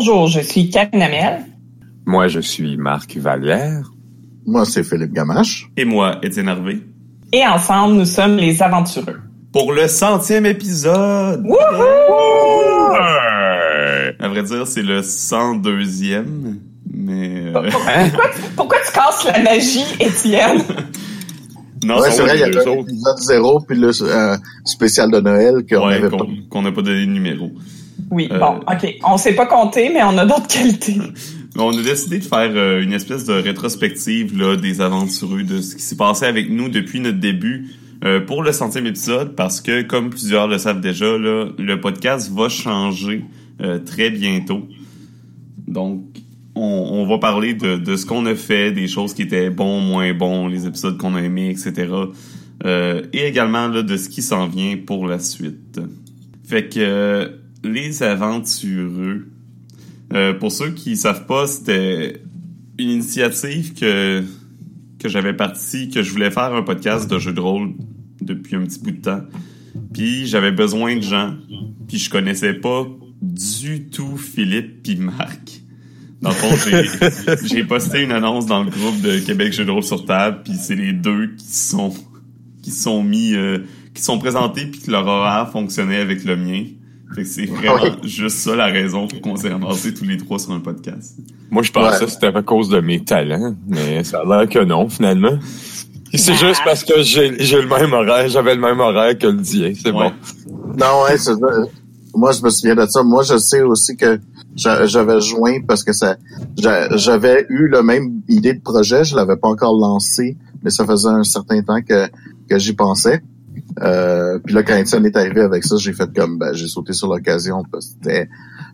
Bonjour, je suis Karine Amel. Moi, je suis Marc Vallière. Moi, c'est Philippe Gamache. Et moi, Étienne Harvey. Et ensemble, nous sommes les aventureux. Pour le centième épisode! Wouhou! À vrai dire, c'est le 102e, mais... euh, Pourquoi, tu- pourquoi tu casses la magie, Étienne? non, ouais, c'est vrai, il y les avait deux un autres. épisode zéro, puis le euh, spécial de Noël qu'on Ouais, avait pas. qu'on n'a pas donné de numéro. Oui, Euh. bon, OK. On sait pas compter, mais on a d'autres qualités. On a décidé de faire euh, une espèce de rétrospective là, des aventureux, de ce qui s'est passé avec nous depuis notre début euh, pour le centième épisode, parce que, comme plusieurs le savent déjà, là, le podcast va changer euh, très bientôt. Donc, on, on va parler de, de ce qu'on a fait, des choses qui étaient bons, moins bons, les épisodes qu'on a aimés, etc. Euh, et également là, de ce qui s'en vient pour la suite. Fait que euh, les aventureux, euh, pour ceux qui savent pas, c'était une initiative que que j'avais parti, que je voulais faire un podcast de jeux de rôle depuis un petit bout de temps. Puis j'avais besoin de gens. Puis je connaissais pas du tout Philippe puis Marc. Dans le fond, j'ai- j'ai posté une annonce dans le groupe de Québec Jeux de rôle sur table, puis c'est les deux qui sont qui sont mis euh, qui sont présentés puis que leur horaire fonctionnait avec le mien. Fait que c'est vraiment juste ça la raison pour qu'on s'est ramassés tous les trois sur un podcast. Moi, je pensais Ouais. que c'était à cause de mes talents, mais ça a l'air que non, finalement. C'est Ah. juste parce que j'ai le même horaire, j'avais le même horaire que le dien, c'est Ouais. bon. Non, ouais, c'est ça. Moi, je me souviens de ça. Moi, je sais aussi que j'a- j'avais joint parce que ça, j'a- j'avais eu la même idée de projet. Je l'avais pas encore lancé, mais ça faisait un certain temps que, que j'y pensais. Euh, puis là, quand Étienne est arrivé avec ça, j'ai fait comme, ben, j'ai sauté sur l'occasion parce que c'était,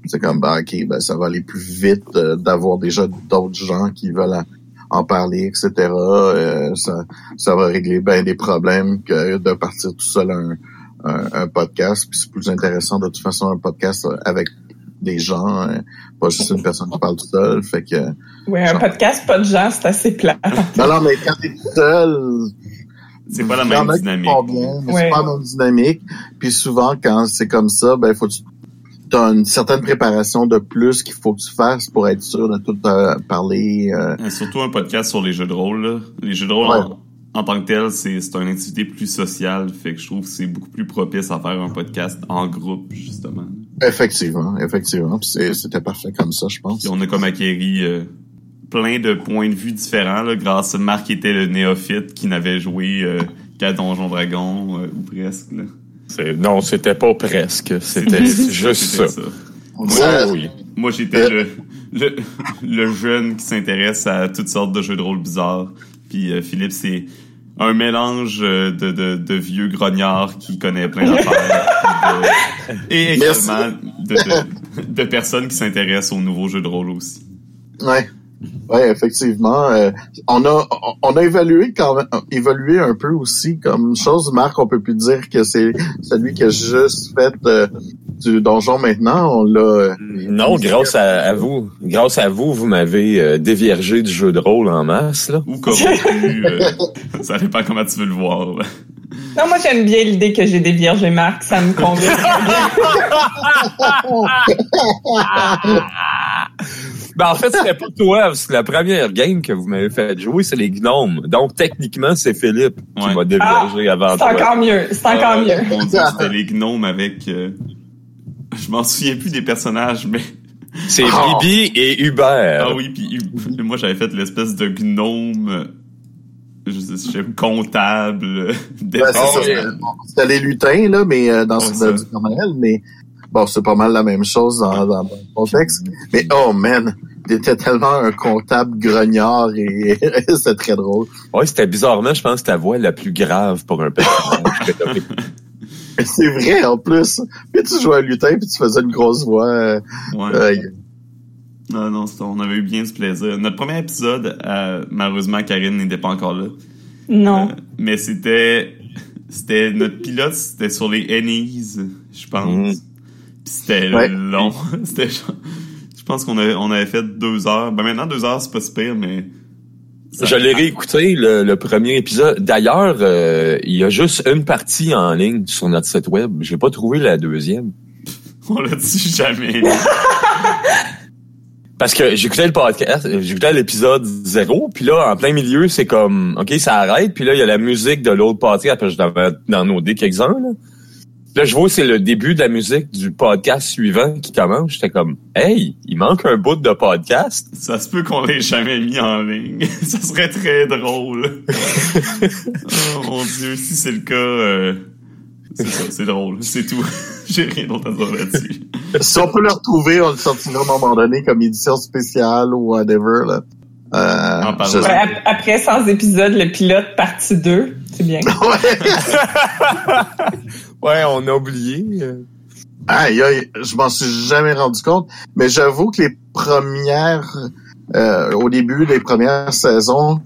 c'est comme, ben, ok, ben, ça va aller plus vite euh, d'avoir déjà d'autres gens qui veulent en- en parler, etc. Euh, ça, ça va régler bien des problèmes que de partir tout seul un, un, un podcast. Puis c'est plus intéressant de toute façon un podcast euh, avec des gens, euh, pas juste une personne qui parle tout seul. Fait que Oui, un podcast, pas de gens, c'est assez plat. non, non, mais quand t'es tout seul, C'est pas la même dynamique. font bien, mais Ouais. c'est pas la même dynamique. Puis souvent, quand c'est comme ça, ben faut que tu as une certaine préparation de plus qu'il faut que tu fasses pour être sûr de tout euh, parler. euh, Surtout un podcast sur les jeux de rôle. Là. Les jeux de rôle, Ouais. en, en tant que tel, c'est c'est une activité plus sociale. Fait que je trouve que c'est beaucoup plus propice à faire un podcast en groupe, justement. effectivement, effectivement. C'était parfait comme ça, je pense. Puis on a comme acquéri euh, plein de points de vue différents là, grâce à Marc était le néophyte qui n'avait joué euh, qu'à Donjon Dragon euh, ou presque. Là. Non, c'était pas presque, c'était juste ça. Oh, Ça- oui. Moi, j'étais le, le, le jeune qui s'intéresse à toutes sortes de jeux de rôle bizarres. Puis euh, Philippe, c'est un mélange euh, de, de, de vieux grognards qui connaît plein d'affaires. De- et également de, de, de personnes qui s'intéressent aux nouveaux jeux de rôle aussi. Ouais. Ouais, effectivement. euh, on a on a évalué quand même évalué un peu aussi comme chose. Marc, on peut plus dire que c'est celui qui a juste fait euh, du donjon maintenant. On l'a. euh, Non, grâce à, à vous, grâce à vous, vous m'avez euh, déviergé du jeu de rôle en masse, là. Ou corrompu, euh, ça dépend comment tu veux le voir. là. Non, moi, j'aime bien l'idée que j'ai déviergé Marc. Ça me convient. Ben, en fait, c'était pas toi, parce que la première game que vous m'avez fait jouer, c'est les gnomes. Donc, techniquement, c'est Philippe qui Ouais. m'a déviergé avant C'est toi. encore mieux. C'est encore Euh, mieux. Mon Dieu, c'était les gnomes avec... euh, je m'en souviens plus des personnages, mais... C'est Oh. Bibi et Hubert. Ah oui, puis moi j'avais fait l'espèce de gnome, je sais, je sais, comptable. Ouais, c'est Ah ça. c'était- les lutins là, mais euh, dans Ouais, ce du Noël, mais bon, c'est pas mal la même chose dans, dans le contexte. Mais oh man, t'étais tellement un comptable grognard et c'était très drôle. Ouais, c'était bizarrement, je pense, ta voix la plus grave pour un personnage C'est vrai en plus. Puis tu jouais un lutin puis tu faisais une grosse voix. euh, Ouais. euh, Non, non, c'était- on avait eu bien du plaisir. Notre premier épisode, euh, malheureusement, Karine n'était pas encore là. Non. Euh, mais c'était... C'était notre pilote, c'était sur les Ennies, je pense. Mm. C'était Ouais. long. c'était genre- Je pense qu'on avait, on avait fait deux heures. Ben maintenant, deux heures, c'est pas super, mais... ça- Je l'ai réécouté, le, le premier épisode. D'ailleurs, euh, il y a juste une partie en ligne sur notre site web. J'ai pas trouvé la deuxième. On l'a dit jamais. Parce que j'écoutais le podcast, j'écoutais l'épisode zéro, puis là, en plein milieu, c'est comme, OK, ça arrête, puis là, il y a la musique de l'autre podcast, après je devais dans nos dés quelques-uns, là. Là, je vois c'est le début de la musique du podcast suivant qui commence. J'étais comme, hey, il manque un bout de podcast. Ça se peut qu'on l'ait jamais mis en ligne. ça serait très drôle. oh mon dieu, si c'est le cas, euh, c'est ça, c'est drôle. C'est tout. J'ai rien d'autre à dire là-dessus. si on peut le retrouver, on le sortira à un moment donné comme édition spéciale ou whatever, là. Euh, En je- après 100 épisodes, le pilote partie 2, c'est bien. Ouais. Ouais, on a oublié. Aïe, aïe, je m'en suis jamais rendu compte, mais j'avoue que les premières, euh, au début des premières saisons,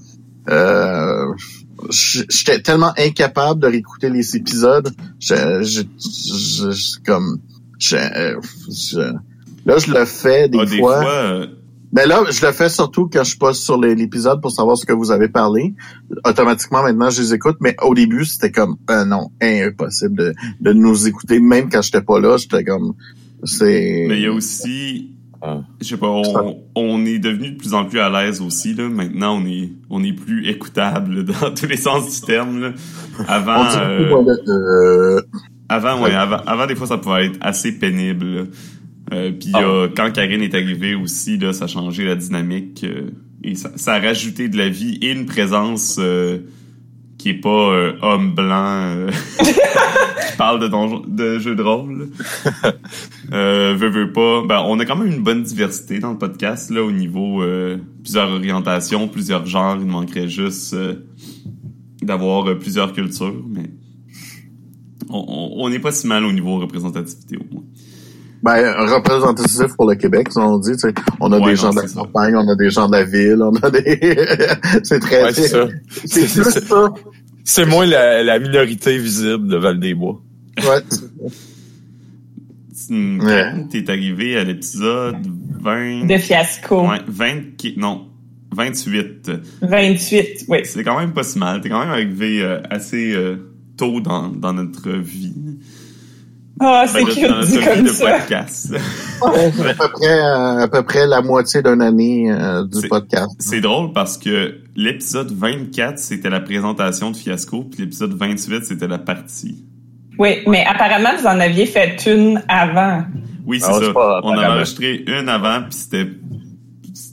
euh, j'étais tellement incapable de réécouter les épisodes, je, comme, je, euh, je- là je le fais des, Ah, des fois, fois, euh, mais là je le fais surtout quand je passe sur les- l'épisode pour savoir ce que vous avez parlé. Automatiquement maintenant je les écoute, mais au début c'était comme, euh, non, impossible de, de nous écouter, même quand j'étais pas là, j'étais comme, c'est. mais il y a aussi, Ah. je sais pas, on, on est devenu de plus en plus à l'aise aussi là. Maintenant, on est, on est plus écoutable dans tous les sens du terme. Là. Avant, On dit euh, euh, Avant, ouais, Ouais. avant, avant, des fois, ça pouvait être assez pénible. Euh, Puis Ah. euh, quand Karine est arrivée aussi, là, ça a changé la dynamique euh, et ça, ça a rajouté de la vie et une présence euh, qui est pas euh, homme blanc euh, qui parle de, donjon- de jeux de rôle. euh, veux, veux pas. Ben, on a quand même une bonne diversité dans le podcast là au niveau euh, plusieurs orientations, plusieurs genres. Il manquerait juste euh, d'avoir plusieurs cultures, mais on- on on n'est pas si mal au niveau représentativité au moins. Ben, représentatif pour le Québec, on dit, tu sais, on a Ouais, des gens non, de la campagne, on a des gens de la ville, on a des, c'est très, Ouais, c'est ça. c'est plus ça. C'est moins la, la minorité visible de Val-des-Bois. Ouais. Ouais. T'es arrivé à l'épisode 20... De fiasco. Ouais, 20... qui- Non, 28. 28, oui. C'est quand même pas si mal. T'es quand même arrivé euh, assez euh, tôt dans, dans notre vie. Ah, c'est cute dit comme de ça. podcast. à peu près, euh, à peu près la moitié d'une année euh, du podcast. C'est drôle parce que l'épisode 24, c'était la présentation de Fiasco, puis l'épisode 28, c'était la partie. Oui, mais apparemment, vous en aviez fait une avant. Oui, c'est Ah, ça. On avait apparemment. enregistré une avant, puis c'était...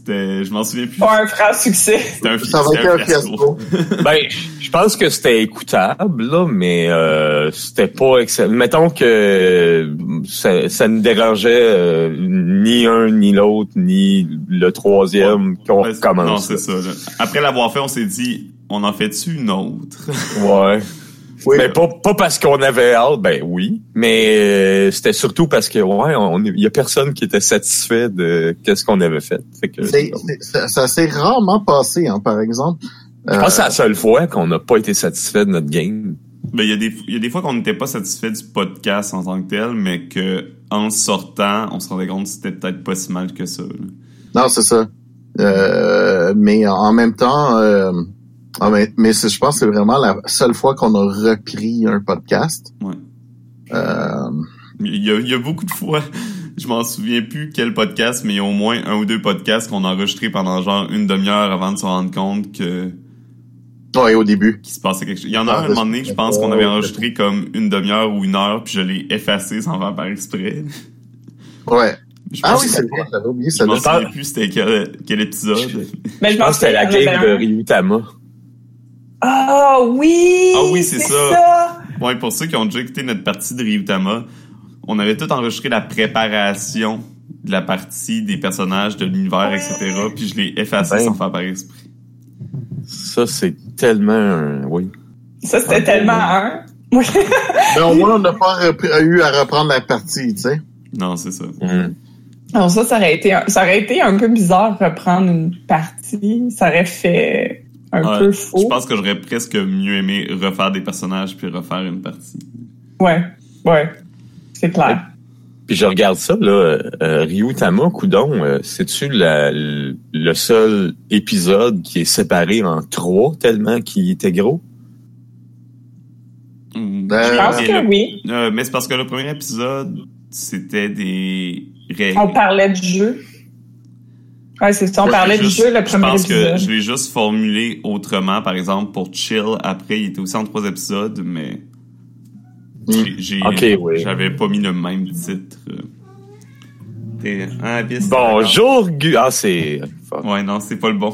C'était... Je m'en souviens plus. Pas un franc succès. C'était un, Ça va c'était être un fiasco. Ben, je pense que c'était écoutable, là, mais euh, c'était pas excellent. Mettons que ça, ça ne dérangeait euh, ni un, ni l'autre, ni le troisième qu'on Ouais, recommence. Non, c'est ça. là. Après l'avoir fait, on s'est dit, on en fait-tu une autre? Ouais. Oui. Mais pas, pas parce qu'on avait hâte, ben oui. Mais euh, c'était surtout parce que ouais, on il y a personne qui était satisfait de qu'est-ce qu'on avait fait. Fait que ça ça s'est rarement passé, hein, par exemple. je pense que c'est la seule fois qu'on n'a pas été satisfait de notre game. Ben, il y a des, il y a des fois qu'on n'était pas satisfait du podcast en tant que tel, mais que, en sortant, on se rendait compte que c'était peut-être pas si mal que ça. là. Non, c'est ça. Euh, mais en même temps, euh, même- mais c'est- je pense que c'est vraiment la seule fois qu'on a repris un podcast. Ouais. Euh, Il y a, il y a beaucoup de fois, je m'en souviens plus quel podcast, mais il y a au moins un ou deux podcasts qu'on a enregistrés pendant genre une demi-heure avant de se rendre compte que ouais, au début. qu'il se passait quelque chose. Il y en a Ah, un, à un moment donné, je pense qu'on avait enregistré comme une demi-heure ou une heure, puis je l'ai effacé sans faire par exprès. Ouais. Je Ah pense oui, que- c'est vrai, j'avais oublié ça. m'en Je pense- souviens plus c'était quel, quel épisode. Mais je Je pense que c'était la game de. Ryutama. Ah oui! Ah oui, c'est ça. ça. Ouais, pour ceux qui ont déjà écouté notre partie de Ryutama, on avait tout enregistré la préparation de la partie des personnages, de l'univers, etc. Puis je l'ai effacé Ben. sans faire par esprit. Ça, c'est tellement un... Oui. Ça, c'était Ah, tellement un. Oui. Mais au moins, on n'a pas eu à reprendre la partie, tu sais. Non, c'est ça. Mm. Alors ça, ça aurait été un, ça aurait été un peu bizarre reprendre une partie. Ça aurait fait un Ouais, peu Je faux. pense que j'aurais presque mieux aimé refaire des personnages puis refaire une partie. Ouais, ouais. C'est clair. Puis je regarde ça, là, euh, Ryutama, coudon, euh, c'est-tu le seul épisode qui est séparé en trois tellement qu'il était gros? Mm. Ben, Je pense que le- oui. euh, mais c'est parce que le premier épisode, c'était des. On parlait du jeu. Ouais, c'est ça. On parlait du jeu le Je premier pense que épisode. je l'ai juste formulé autrement. Par exemple, pour Chill, après, il était aussi en trois épisodes, mais j'ai- j'ai- Ok, oui. j'avais pas mis le même titre. T'es un abysse. Bonjour, Gu... Ah, c'est... Ouais, non, c'est pas le bon.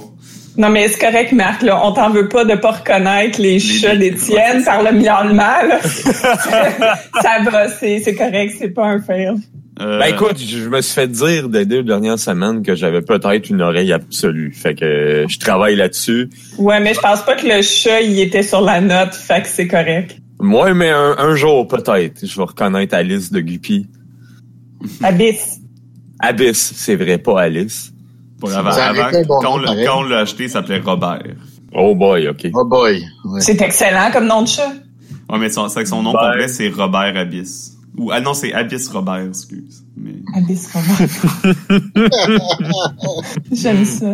Non, mais c'est correct, Marc, là. On t'en veut pas de pas reconnaître les, chats les- d'Étienne ouais. par le miaulement, là. ça va, c'est, c'est correct, c'est pas un fail. Euh, Ben écoute, je me suis fait dire des deux dernières semaines que j'avais peut-être une oreille absolue. Fait que je travaille là-dessus. Ouais, mais je pense pas que le chat, il était sur la note, fait que c'est correct. Moi, mais un, un jour, peut-être, je vais reconnaître Alice de Guppy. Abyss. Abyss, c'est vrai, pas Alice. pour avant, bon quand, on l'a- pareil. quand on l'a acheté, il s'appelait Robert. Oh boy, OK. Oh boy. Ouais. C'est excellent comme nom de chat. Ouais, mais son, son nom complet, c'est Robert Abyss. Ou, ah non, c'est Abyss Robert, excuse. Mais, Abyss Robert. J'aime ça.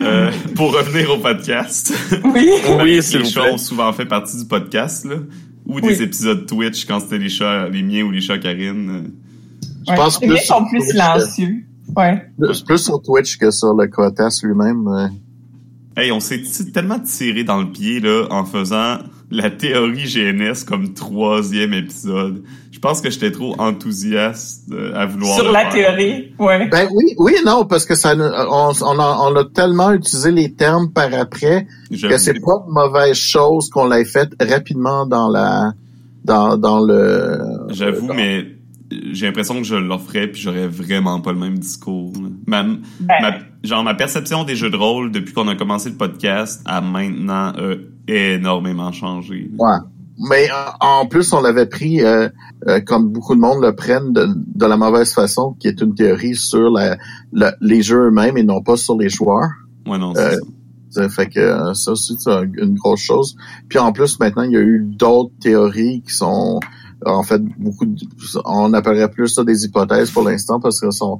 euh, pour revenir au podcast. Oui. Oui, s'il les chats ont souvent fait partie du podcast, là. Ou des Oui. épisodes Twitch quand c'était les chats, les miens ou les chats Karine. Ouais. pense Les plus sont plus silencieux. Ouais. C'est plus sur Twitch que sur le Quotas lui-même. Hey, on s'est tellement tiré dans le pied, là, en faisant la théorie GNS comme troisième épisode. Je pense que j'étais trop enthousiaste euh, à vouloir Sur la faire. théorie. Ouais. Ben oui, oui, non, parce que ça, on, on, a, on a tellement utilisé les termes par après que c'est pas une mauvaise chose qu'on l'ait fait rapidement dans la, dans, dans le. J'avoue, dans- mais j'ai l'impression que je le ferais puis j'aurais vraiment pas le même discours. là. Ma, Ben, ma- genre ma perception des jeux de rôle depuis qu'on a commencé le podcast a maintenant euh, énormément changé. Ouais. Mais en plus, on l'avait pris, euh, euh, comme beaucoup de monde le prennent, de, de la mauvaise façon, qui est une théorie sur la, la- les jeux eux-mêmes et non pas sur les joueurs. Ouais, non, c'est ça. Ça fait que ça aussi, c'est un- une grosse chose. Puis en plus, maintenant, il y a eu d'autres théories qui sont en fait beaucoup de- on appellerait plus ça des hypothèses pour l'instant parce qu'elles sont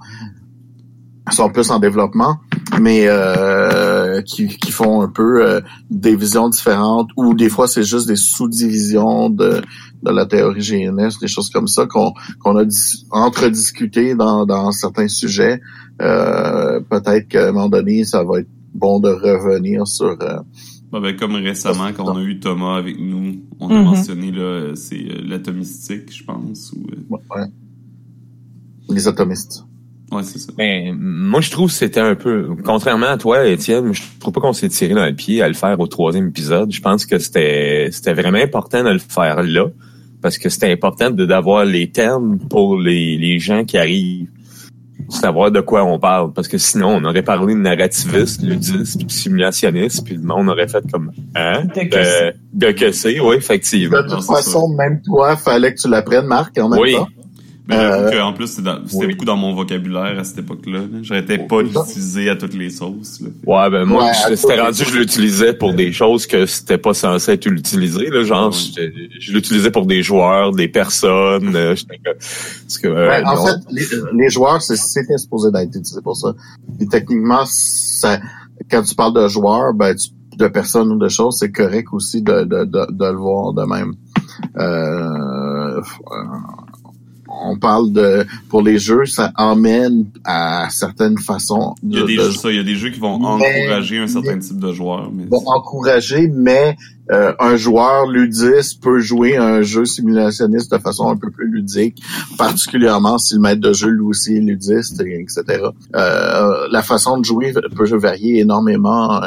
sont plus en développement, mais euh, qui, qui font un peu euh, des visions différentes ou des fois c'est juste des sous-divisions de, de la théorie GNS, des choses comme ça qu'on qu'on a dis- entre-discuté dans, dans certains sujets. Euh, Peut-être qu'à un moment donné, ça va être bon de revenir sur Bah, ben, comme récemment, quand on a eu Thomas avec nous, on a Mhm. mentionné là, c'est euh, l'atomistique, je pense. Ou, euh, ouais, les atomistes. ouais, c'est ça. Ben, moi, je trouve que c'était un peu, contrairement à toi, Étienne, je trouve pas qu'on s'est tiré dans le pied à le faire au troisième épisode. Je pense que c'était, c'était vraiment important de le faire là, parce que c'était important de d'avoir les termes pour les, les gens qui arrivent, savoir de quoi on parle, parce que sinon, on aurait parlé de narrativiste, ludiste, puis simulationniste, puis le monde aurait fait comme, hein? De que c'est. De, de que c'est, oui, effectivement. De toute façon, même toi, fallait que tu l'apprennes, Marc, en même Oui. temps. Mais j'avoue Euh, qu'en plus, c'était oui. beaucoup dans mon vocabulaire à cette époque-là. là. J'arrêtais pas de l'utiliser à toutes les sauces. Là. Ouais, ben moi, Ouais, c'était rendu que je l'utilisais pour des choses que c'était pas censé être utilisé. Là, genre, Ouais. je, je l'utilisais pour des joueurs, des personnes. euh, parce que, euh, Ouais, en fait, les, les joueurs, c'est- c'était supposé d'être utilisé pour ça. Puis techniquement, ça, quand tu parles de joueurs, ben, tu- de personnes ou de choses, c'est correct aussi de, de, de, de le voir de même. Euh, euh, on parle de pour les jeux, ça emmène à certaines façons Il y a de, des de- jeux, ça, il y a des jeux qui vont Mais- encourager un certain type de joueur. Mais vont encourager, mais euh, un joueur ludiste peut jouer à un jeu simulationniste de façon un peu plus ludique, particulièrement si le maître de jeu lui aussi est ludiste, et etc. Euh, la façon de jouer peut varier énormément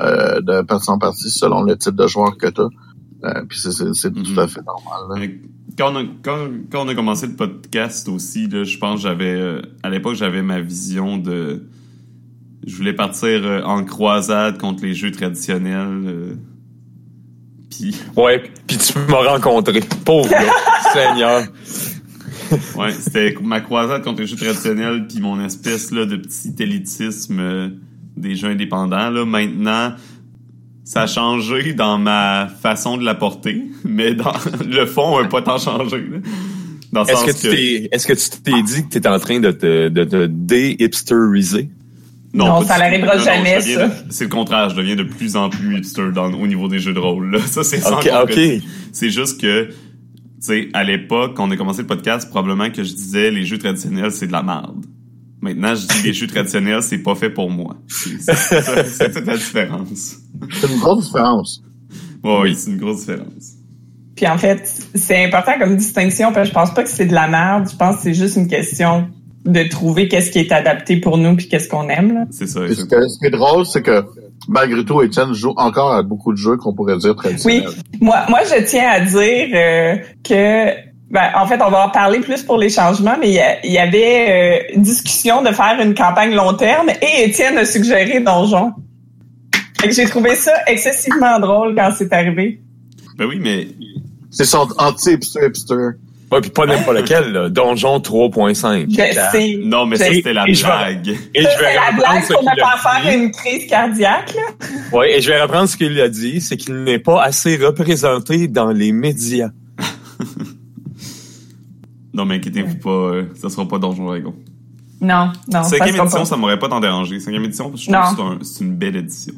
euh, de partie en partie selon le type de joueur que tu as. Puis c'est, c'est, c'est tout à fait normal. là. Quand on, a, quand, quand on a commencé le podcast aussi, là, je pense que j'avais euh, à l'époque j'avais ma vision de je voulais partir euh, en croisade contre les jeux traditionnels. euh, puis Ouais, puis tu m'as rencontré. Pauvre gars. Seigneur. ouais, c'était ma croisade contre les jeux traditionnels puis mon espèce là de petit élitisme euh, des jeux indépendants là maintenant ça a changé dans ma façon de l'apporter, mais dans le fond, un pas tant changé. là. Dans le Est-ce que tu t'es, est-ce que tu t'es dit que t'étais en train de te, de te dé-hipsteriser? Non, pas ça n'arrivera Non, non, jamais, deviens ça. C'est le contraire, je deviens de plus en plus hipster dans, au niveau des jeux de rôle. Là. Ça, c'est sans Ok, contredit. ok. C'est juste que, tu sais, à l'époque, quand on a commencé le podcast, probablement que je disais les jeux traditionnels, c'est de la merde. Maintenant, je dis les jeux traditionnels, c'est pas fait pour moi. C'est c'est ça- c'est toute la différence. C'est une grosse différence. Oui, c'est une grosse différence. Puis en fait, c'est important comme distinction parce que je pense pas que c'est de la merde. Je pense que c'est juste une question de trouver qu'est-ce qui est adapté pour nous puis qu'est-ce qu'on aime. Là. C'est ça. Ce, que- ce qui est drôle, c'est que malgré tout, Étienne joue encore à beaucoup de jeux qu'on pourrait dire traditionnels. Moi, moi, je tiens à dire euh, que, ben, en fait, on va en parler plus pour les changements, mais il y, avait euh, discussion de faire une campagne long terme et Étienne a suggéré Donjon. J'ai trouvé ça excessivement drôle quand c'est arrivé. Ben oui, mais C'est son anti-hipster hipster. Ouais, puis pas n'importe lequel, là. Donjon 3.5. Je sais. non, mais ça c'était la blague. Et je vais la reprendre blague ce pour qu'il me a faire une crise cardiaque. Là. Ouais, et je vais reprendre ce qu'il a dit, c'est qu'il n'est pas assez représenté dans les médias. Non, mais inquiétez-vous pas, euh, ça sera pas Donjon Dragon. Non, non. Cinquième édition, pas. ça m'aurait pas tant dérangé. Cinquième édition, je trouve Non. que c'est un- c'est une belle édition.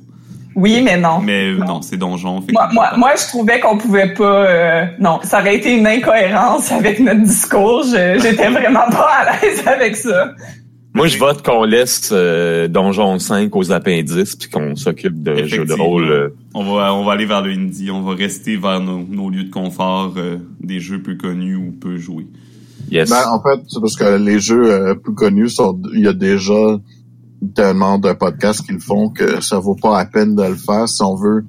Oui, mais non. Mais euh, Non. non, c'est Donjon. fait Moi, moi, moi, je trouvais qu'on pouvait pas. euh, non, ça aurait été une incohérence avec notre discours. Je- J'étais vraiment pas à l'aise avec ça. Moi, je vote qu'on laisse euh, Donjon 5 aux appendices puis qu'on s'occupe de jeux de rôle. euh, On va, on va aller vers le indie, on va rester vers nos, nos lieux de confort, euh, des jeux peu connus ou peu joués. Yes. Ben, en fait, c'est parce que les jeux euh, plus connus sont, il y a déjà tellement de podcasts qui le font que ça vaut pas la peine de le faire si on veut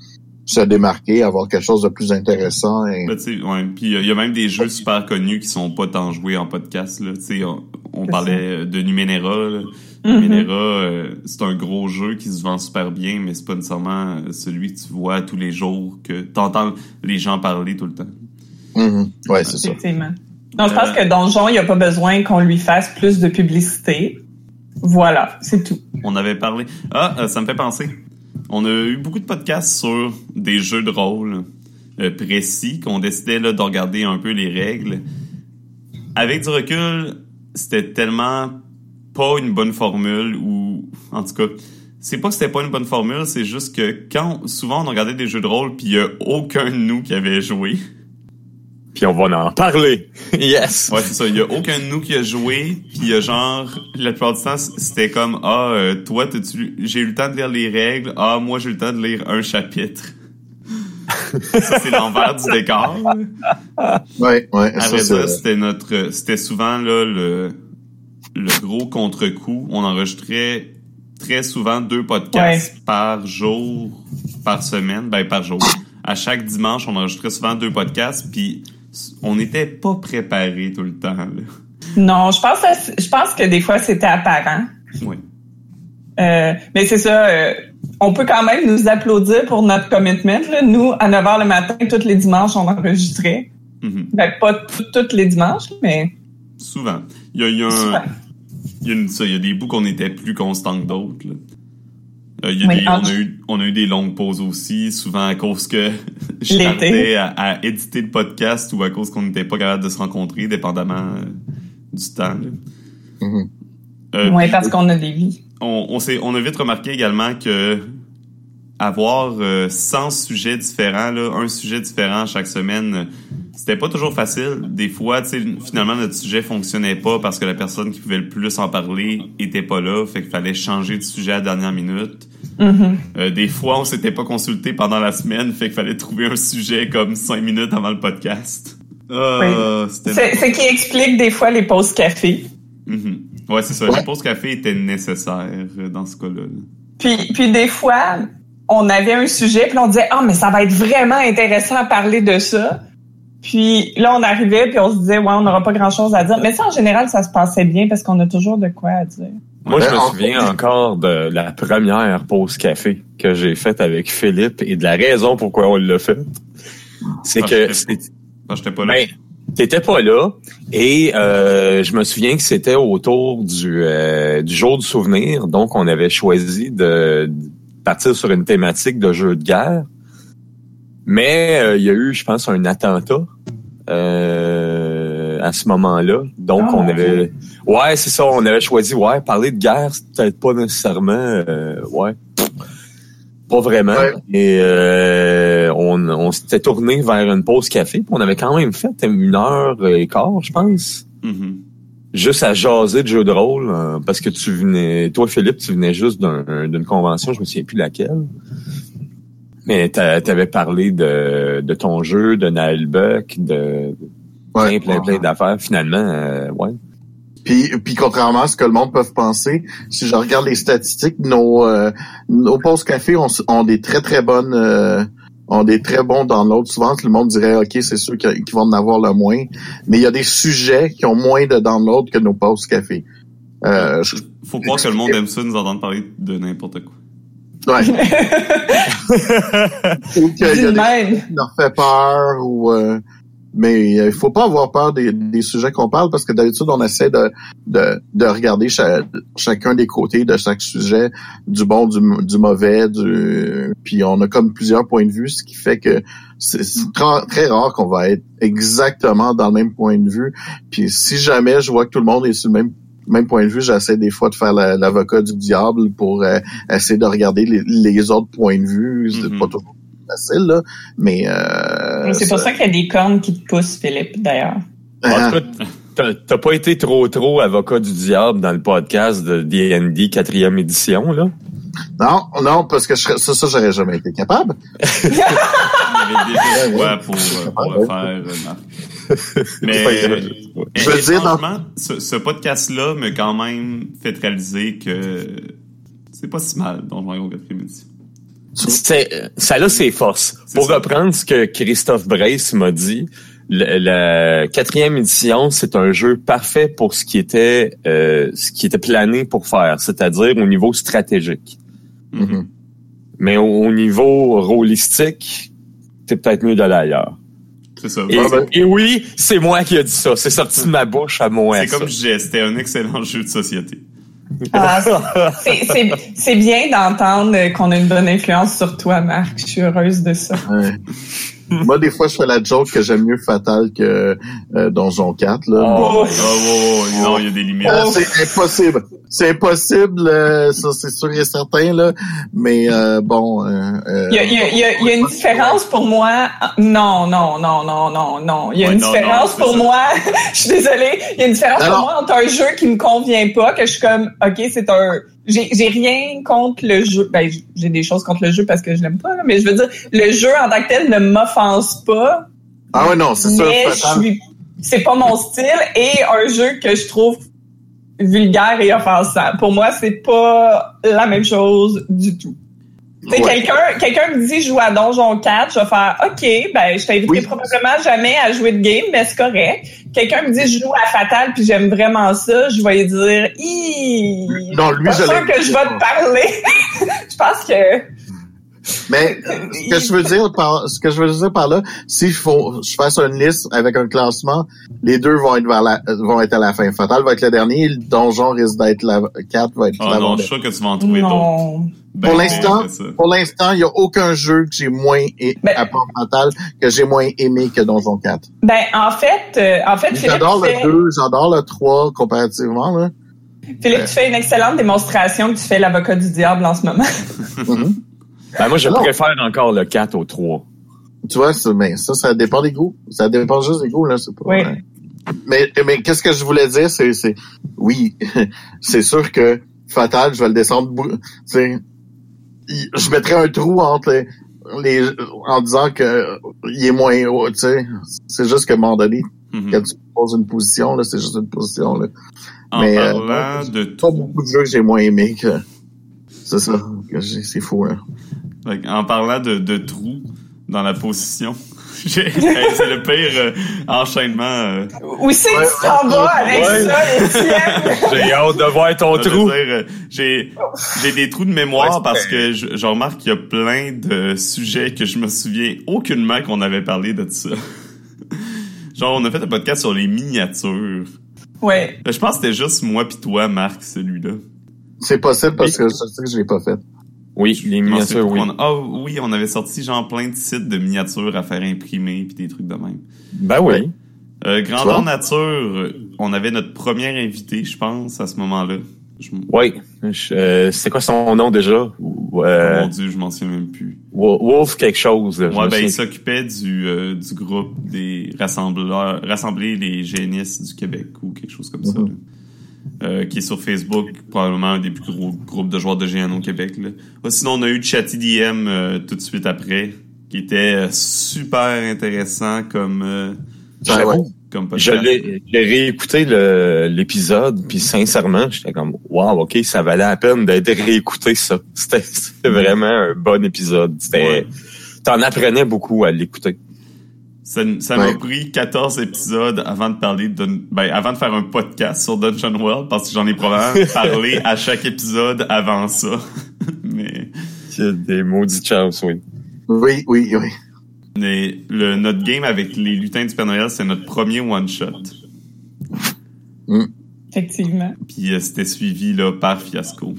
se démarquer, avoir quelque chose de plus intéressant. Et... Ben, tu sais, ouais, puis il y a même des jeux super connus qui sont pas tant joués en podcast. Là. Tu sais, On, on parlait de Numenera. Là. Mhm. Numenera, euh, c'est un gros jeu qui se vend super bien, mais c'est pas nécessairement euh, celui que tu vois tous les jours, que t'entends les gens parler tout le temps. Mhm. Ouais, c'est ça. Effectivement. Non, je pense Euh, que Donjon, il n'y a pas besoin qu'on lui fasse plus de publicité. Voilà, c'est tout. On avait parlé. Ah, euh, ça me fait penser. On a eu beaucoup de podcasts sur des jeux de rôle euh, précis qu'on décidait là, de regarder un peu les règles. Avec du recul, c'était tellement pas une bonne formule ou en tout cas, c'est pas que c'était pas une bonne formule, c'est juste que quand souvent on regardait des jeux de rôle puis il y a aucun de nous qui avait joué. Puis on va en parler. yes. Ouais, c'est ça. Il y a aucun de nous qui a joué. Puis il y a genre, la plupart du temps, c'était comme, ah, euh, toi, t'as-tu- j'ai eu le temps de lire les règles. Ah, moi, j'ai eu le temps de lire un chapitre. ça, c'est l'envers du décor. Ouais, ouais, À ça, c'était notre, c'était souvent, là, le, le gros contre-coup. On enregistrait très souvent deux podcasts par jour, par semaine, ben, par jour. À chaque dimanche, on enregistrait souvent deux podcasts, puis on n'était pas préparés tout le temps, là. Non, je pense, que- je pense que des fois, c'était apparent. Oui. Euh, mais c'est ça, euh, on peut quand même nous applaudir pour notre commitment. Là. Nous, à 9 h le matin, tous les dimanches, on enregistrait. Ben, pas tous les dimanches, mais Souvent. Il y a, il y a un- souvent. il y a une- ça, il y a des bouts qu'on était plus constants que d'autres. Euh, il y a Oui, des- on, a eu, on a eu des longues pauses aussi, souvent à cause que je tardais à, à éditer le podcast ou à cause qu'on n'était pas capable de se rencontrer, dépendamment euh, du temps. Mhm. Euh, Oui, parce qu'on a des vies. on, on, s'est- on a vite remarqué également que avoir euh, 100 sujets différents, là, un sujet différent chaque semaine, euh, c'était pas toujours facile. Des fois, tu sais, finalement, notre sujet fonctionnait pas parce que la personne qui pouvait le plus en parler était pas là, fait qu'il fallait changer de sujet à la dernière minute. Mhm. Euh, des fois, on s'était pas consulté pendant la semaine, fait qu'il fallait trouver un sujet comme 5 minutes avant le podcast. Ah, c'était C'est ce qui explique des fois les pauses café. Mhm. Ouais, c'est ça. Ouais. Les pauses café étaient nécessaires euh, dans ce cas-là. là. Puis, puis des fois, on avait un sujet, puis on disait ah mais ça va être vraiment intéressant à parler de ça. Puis là, on arrivait, puis on se disait ouais, on n'aura pas grand-chose à dire. Mais ça, en général, ça se passait bien parce qu'on a toujours de quoi à dire. Moi, je Ben, me en souviens encore de la première pause café que j'ai faite avec Philippe et de la raison pourquoi on l'a fait. C'est Ah, que Ah, j'étais pas là. Ben, t'étais pas là et euh, je me souviens que c'était autour du, euh, du jour du souvenir, donc on avait choisi de partir sur une thématique de jeu de guerre. Mais euh, il y a eu, je pense, un attentat euh, à ce moment-là. Donc Ah, on avait, ouais, c'est ça, on avait choisi, ouais, parler de guerre, c'est peut-être pas nécessairement, euh, ouais, pas vraiment. Ouais. Et euh, on, on s'était tourné vers une pause café, puis on avait quand même fait une heure et quart, je pense. Mhm. juste à jaser de jeux de rôle, euh, parce que tu venais, toi Philippe, tu venais juste d'un- d'une convention, je me souviens plus laquelle. Mais t'a- t'avais parlé de, de ton jeu, de Naël Buck, de plein, Ouais. plein, plein d'affaires. Finalement, euh, ouais. Puis, puis contrairement à ce que le monde peut penser, si je regarde les statistiques, nos euh, nos pauses café ont, ont des très très bonnes euh, ont des très bons downloads. Souvent, le monde dirait ok, c'est sûr qu'ils qu'ils vont en avoir le moins, mais il y a des sujets qui ont moins de downloads que nos pauses café. Euh, je- Faut croire que le monde aime ça nous entendre parler de n'importe quoi. Ouais. Ou qu'il y a des qui leur fait peur ou euh, mais euh, il faut pas avoir peur des, des sujets qu'on parle parce que d'habitude on essaie de de, de regarder cha- chacun des côtés de chaque sujet du bon du, du mauvais du puis on a comme plusieurs points de vue ce qui fait que c'est tra- très rare qu'on va être exactement dans le même point de vue puis si jamais je vois que tout le monde est sur le même même point de vue, j'essaie des fois de faire la- l'avocat du diable pour euh, essayer de regarder les, les autres points de vue. C'est Mhm. pas toujours facile, là. Mais euh, C'est pour ça qu'il y a des cornes qui te poussent, Philippe, d'ailleurs. En Ah, tout cas, t'as- pas été trop trop avocat du diable dans le podcast de D&D quatrième édition, là? non, non, parce que je ça, ça, j'aurais jamais été capable. Avait déjà quoi pour, euh, pour le faire, euh. Mais, Je veux dire, dans- ce, ce podcast-là m'a quand même fait réaliser que c'est pas si mal dans Dragon 4 édition. C'est, ça a ses forces. C'est Pour ça. reprendre ce que Christophe Brace m'a dit, le- la quatrième édition, c'est un jeu parfait pour ce qui était euh, ce qui était plané pour faire, c'est-à-dire au niveau stratégique. Mhm. Mais au, au niveau rôlistique, c'est peut-être mieux d'aller ailleurs. C'est ça. Et, Ah ben. et oui, c'est moi qui ai dit ça. C'est sorti de ma bouche à moi. C'est comme je disais, c'était un excellent jeu de société. Ah, c'est- c'est c'est bien d'entendre qu'on a une bonne influence sur toi, Marc. Je suis heureuse de ça. Ouais. Moi, des fois, je fais la joke que j'aime mieux Fatal que euh, Donjon 4. Là. Oh. Bon, Oh, wow, non, il y a des limites. euh, c'est impossible. C'est impossible, euh, ça c'est sûr et certain, là. Mais euh, bon... Euh, euh, Il y a, il y a- il y a- il y a une différence pour moi. Non, non, non, non, non, non. Il y a Ouais, une non, différence non, pour ça. moi. je suis désolée. Il y a une différence Alors- pour moi entre un jeu qui me convient pas, que je suis comme, ok, c'est un. J'ai j'ai rien contre le jeu. Ben, j'ai des choses contre le jeu parce que je l'aime pas, là, mais je veux dire, le jeu en tant que tel ne m'offense pas. Ah ouais, non, c'est ça. mais je suis. C'est pas mon style et un jeu que je trouve vulgaire et offensant. Pour moi, c'est pas la même chose du tout. Ouais. quelqu'un, quelqu'un me dit joue à Donjon 4, je vais faire OK, ben je t'inviterai Oui. probablement jamais à jouer de game, mais c'est correct. Quelqu'un me dit je joue à Fatal puis j'aime vraiment ça, je vais lui dire Hi, Non, lui, pas je sûr que je vais te parler. je pense que Mais ce que je veux dire par ce que je veux dire par là, s'il faut je fasse une liste avec un classement, les deux vont être vers la, vont être à la fin. Fatal va être le dernier, le donjon risque d'être la 4 va être Oh la non, je suis sûr que tu vas en trouver d'autres. Ben, Pour l'instant, pour l'instant, il y a aucun jeu que j'ai moins et Ben- à part Fatal que j'ai moins aimé que Donjon 4. Ben en fait, euh, en fait Philippe, J'adore tu fais- le 2, j'adore le 3 comparativement là. Philippe, tu fais une excellente démonstration que tu fais l'avocat du diable en ce moment. Mhm. Ben, moi, je Alors- préfère encore le 4 au 3. Tu vois, ça, mais ça, ça dépend des goûts. Ça dépend juste des goûts, là, c'est pas. Oui. Mais, mais qu'est-ce que je voulais dire, c'est, c'est, oui, c'est sûr que Fatal, je vais le descendre, tu sais, je mettrais un trou entre les, les- en disant que il est moins haut, tu sais. C'est juste qu'à un moment donné, Mhm. quand tu poses une position, là, c'est juste une position, là. En mais, euh, parlant de Pas beaucoup de jeux que j'ai moins aimé que, c'est ça, que c'est fou, hein. Que, En parlant de, de trous dans la position, c'est le pire euh, enchaînement. euh, Où c'est que Ouais, tu t'en vas avec ouais. ça, Étienne? J'ai hâte de voir ton trou. dire, euh, j'ai j'ai des trous de mémoire Ouais, c'est parce vrai. que je, je remarque qu'il y a plein de sujets que je me souviens aucunement qu'on avait parlé de ça. Genre, on a fait un podcast sur les miniatures. Ouais. Je pense que c'était juste moi pis toi, Marc, celui-là. C'est possible parce que je sais que je l'ai pas fait. Oui, les Je miniatures, oui. Ah oui, on avait sorti genre plein de sites de miniatures à faire imprimer puis des trucs de même. Ben oui. Euh, Grandeur? Nature, euh, on avait notre premier invité, je pense, à ce moment-là. Je- Oui. Euh, c'est quoi son nom déjà? Ou, Oh euh, mon dieu, je m'en souviens même plus. Wo- Wolf quelque chose. Ouais, ben, il s'occupait du, euh, du groupe des rassembleurs, rassembler les génistes du Québec ou quelque chose comme ça. Mhm. là. Euh, qui est sur Facebook, probablement un des plus gros groupes de joueurs de GN au Québec. Là. Sinon, on a eu Chatty DM euh, tout de suite après, qui était euh, super intéressant comme, euh, Ah ouais. comme Je podcast. l'ai j'ai réécouté l'épisode, puis sincèrement, j'étais comme wow, ok, ça valait la peine d'être réécouté ça. C'était c'était vraiment un bon épisode. C'était Ouais. T'en apprenais beaucoup à l'écouter. Ça, ça m'a Ouais. pris 14 épisodes avant de parler de, ben, avant de faire un podcast sur Dungeon World parce que j'en ai probablement parlé à chaque épisode avant ça. Mais, C'est Des maudits chances, oui. Oui, oui, oui. mais le, notre game avec les lutins du Père Noël, c'est notre premier one shot. Effectivement. Puis euh, c'était suivi là par Fiasco.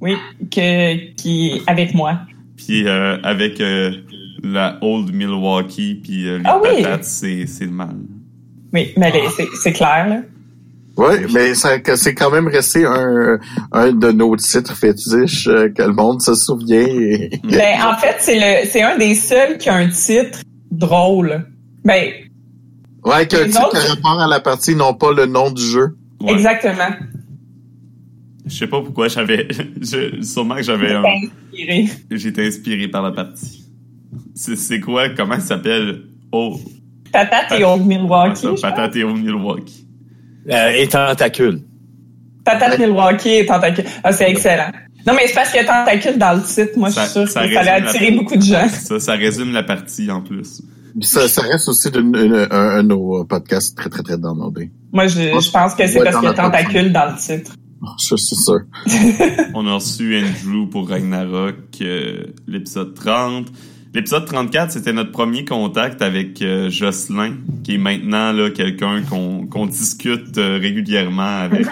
Oui, que, qui avec moi. Puis euh, avec euh, la Old Milwaukee puis euh, les Ah oui! patates, c'est c'est le mal. Oui, mais les- c'est c'est clair, là. Oui, mais ça, c'est quand même resté un, un de nos titres fétiches euh, que le monde se souvient. et- Ben, en fait, c'est le, c'est un des seuls qui a un titre drôle. Ben, Ouais, qu'un Les titre autres- qui rapport à la partie, non pas le nom du jeu. Ouais. exactement. Je sais pas pourquoi j'avais, je- sûrement que j'avais un, Inspiré. J'étais inspiré par la partie. C'est c'est quoi? Comment ça s'appelle? Oh, Patate et Old Milwaukee. ça, je patate et au Milwaukee. Euh, et tentacule. Patate Milwaukee et Tentacule. Ah, c'est excellent. Non, mais c'est parce qu'il y a Tentacule dans le titre. Moi, je Ça- suis sûre ça résume la- attirer beaucoup de gens. Ça, ça résume la partie en plus. Ça, ça reste aussi une- un, un de nos podcasts très, très, très downloadés. Moi, je, je pense que c'est Ouais, parce qu'il y a. Tentacule dans le titre. Je suis sûr. On a reçu Andrew pour Ragnarok, euh, l'épisode 30. L'épisode 34, c'était notre premier contact avec euh, Jocelyn, qui est maintenant là quelqu'un qu'on qu'on discute euh, régulièrement avec.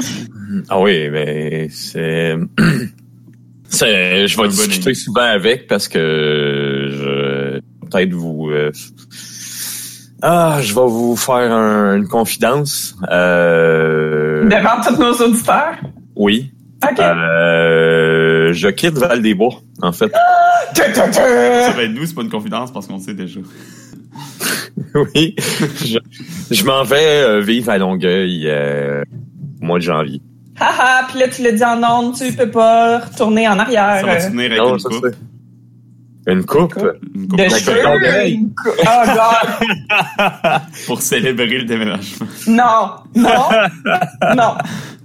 Ah oui, mais c'est... c'est- je vais bon discuter souvent avec parce que je peut-être vous euh, ah je vais vous faire un- une confidence. Euh, Devant tous nos auditeurs? oui. OK. Euh, je quitte Val des Bois, en fait. Ça va être nous, c'est pas une confidence parce qu'on le sait déjà. oui. Je, je m'en vais euh, vivre à Longueuil euh, au mois de janvier. Haha, puis là, tu l'as dit en ondes, tu peux pas retourner en arrière. Ça va se venir avec Non, une ça, coupe? Une coupe? Coupe. Une coupe de Avec cheveux. Longueuil. une cou- Oh, God. pour célébrer le déménagement. Non, non, non.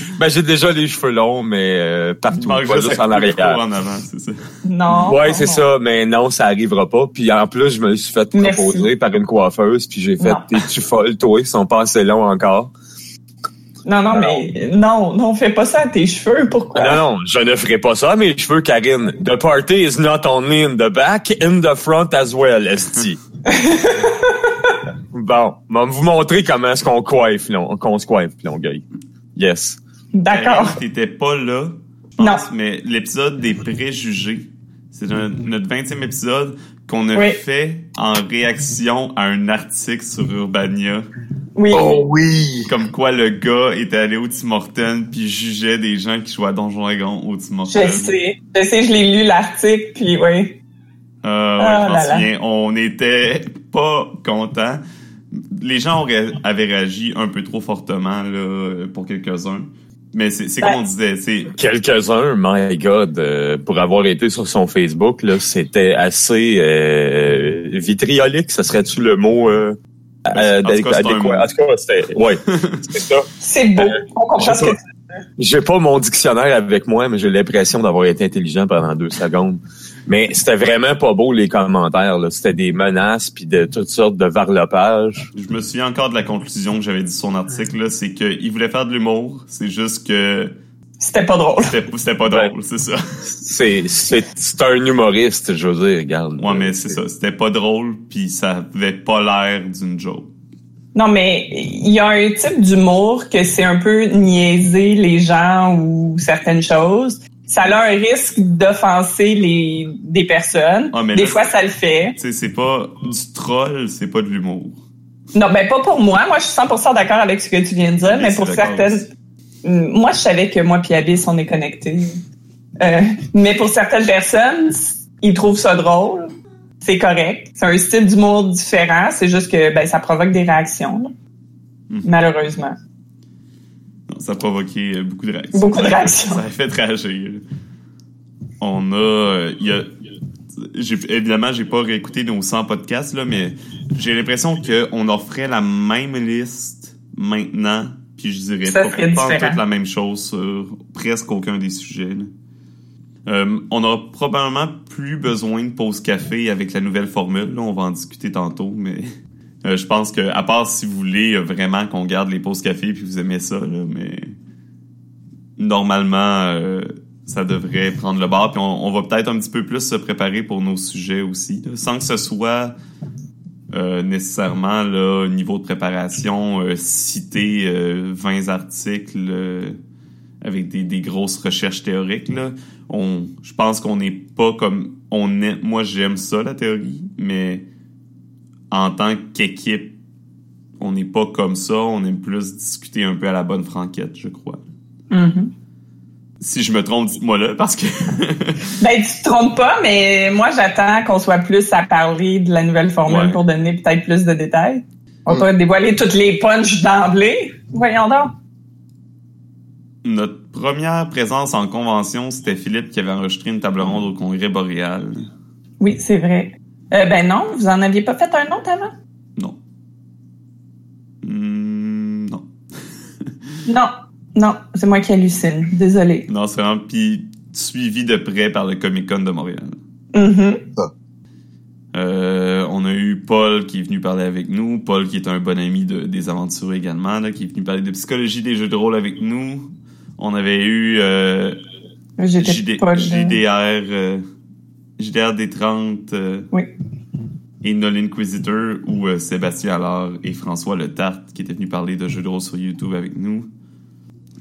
Ben, j'ai déjà les cheveux longs, mais euh, partout, pas juste en arrière. en avant, c'est ça. Non. Ouais, c'est ça, mais non, ça arrivera pas. Puis en plus, je me suis fait Merci. proposer par une coiffeuse, puis j'ai fait t'es-tu folle, toi, ils sont pas assez longs encore. Non, non, mais non, non, fais pas ça à tes cheveux. Pourquoi? Non, non, je ne ferai pas ça à mes cheveux, Karine. The party is not only in the back, in the front as well, esti. bon, on va vous montrer comment est-ce qu'on coiffe, qu'on se coiffe, Longueuil. Yes. D'accord. T'étais pas là, je Non. mais l'épisode des préjugés, c'est notre 20e épisode qu'on a Oui. fait en réaction à un article sur Urbania. Oui. Oh oui! Comme quoi le gars était allé au Tim Hortons puis jugeait des gens qui jouaient à Donjon Dragon au Tim Hortons. Je sais. Je sais, je l'ai lu l'article, puis oui. Euh, ouais, Ah je souviens. On était pas contents. Les gens auraient, avaient réagi un peu trop fortement là, pour quelques-uns. Mais c'est c'est Ben- comme on disait, c'est Quelques-uns, my God, euh, pour avoir été sur son Facebook, là, c'était assez euh, vitriolique, ça serait-tu le mot euh, euh, en tout cas, adéquat? En tout cas, c'était, ouais, c'est ça. C'est beau. On comprend ce que. J'ai pas mon dictionnaire avec moi, mais j'ai l'impression d'avoir été intelligent pendant deux secondes. Mais c'était vraiment pas beau les commentaires. là. C'était des menaces puis de toutes sortes de varlopages. Je me souviens encore de la conclusion que j'avais dit sur son article, là, c'est qu'il voulait faire de l'humour, c'est juste que c'était pas drôle. c'était c'était pas drôle, c'est ça. C'est c'est c'est un humoriste, je veux dire. Regarde. Ouais, mais c'est ça, c'était pas drôle, puis ça avait pas l'air d'une joke. Non, mais il y a un type d'humour que c'est un peu niaiser les gens ou certaines choses. Ça a un risque d'offenser les des personnes. Ah, des là, fois, ça le fait. C'est pas du troll, c'est pas de l'humour. Non, ben pas pour moi. Moi, je suis 100% d'accord avec ce que tu viens de dire, Oui, mais pour certaines... aussi. Moi, je savais que moi puis Abyss, on est connectés. Euh, mais pour certaines personnes, ils trouvent ça drôle. C'est correct. C'est un style d'humour différent. C'est juste que ben, ça provoque des réactions. Mhm. malheureusement. Non, ça a provoqué euh, beaucoup de réactions. Beaucoup de réactions. ça a fait réagir. On a, euh, il y a, évidemment, j'ai pas réécouté nos 100 podcasts là, mais j'ai l'impression que on offrait la même liste maintenant, puis je dirais Ça pas, toute la même chose sur presque aucun des sujets. là. Euh, on aura probablement plus besoin de pause café avec la nouvelle formule. Là, on va en discuter tantôt, mais euh, je pense que à part si vous voulez euh, vraiment qu'on garde les pauses café puis vous aimez ça, là, mais normalement euh, ça devrait prendre le bord. Puis on, va peut-être un petit peu plus se préparer pour nos sujets aussi, là, sans que ce soit euh, nécessairement là au niveau de préparation citer euh, 20 articles avec des, des grosses recherches théoriques là. On, je pense qu'on n'est pas comme on est. Moi j'aime ça la théorie, mais en tant qu'équipe, on n'est pas comme ça. On aime plus discuter un peu à la bonne franquette, je crois. Mhm. Si je me trompe, dites-moi là, parce que Ben, tu te trompes pas, mais moi, j'attends qu'on soit plus à parler de la nouvelle formule Ouais. pour donner peut-être plus de détails. On va Mm. pas dévoiler toutes les punches d'emblée. Voyons donc. notre première présence en convention, c'était Philippe qui avait enregistré une table ronde au Congrès boréal. Oui, c'est vrai. Euh, ben non, vous en aviez pas fait un autre avant? Non. Hmm, non. Non, non, c'est moi qui hallucine. Désolée. Non, c'est vraiment puis suivi de près par le Comic Con de Montréal. Mhm. Euh, on a eu Paul qui est venu parler avec nous. Paul qui est un bon ami de, des aventures également, là, qui est venu parler de psychologie des jeux de rôle avec nous. On avait eu euh, JD. JDR, euh, JDR des 30 euh, Oui. et Nolan Inquisitor ou euh, Sébastien Allard et François Le Tarte qui étaient venus parler de jeux de rôle sur YouTube avec nous.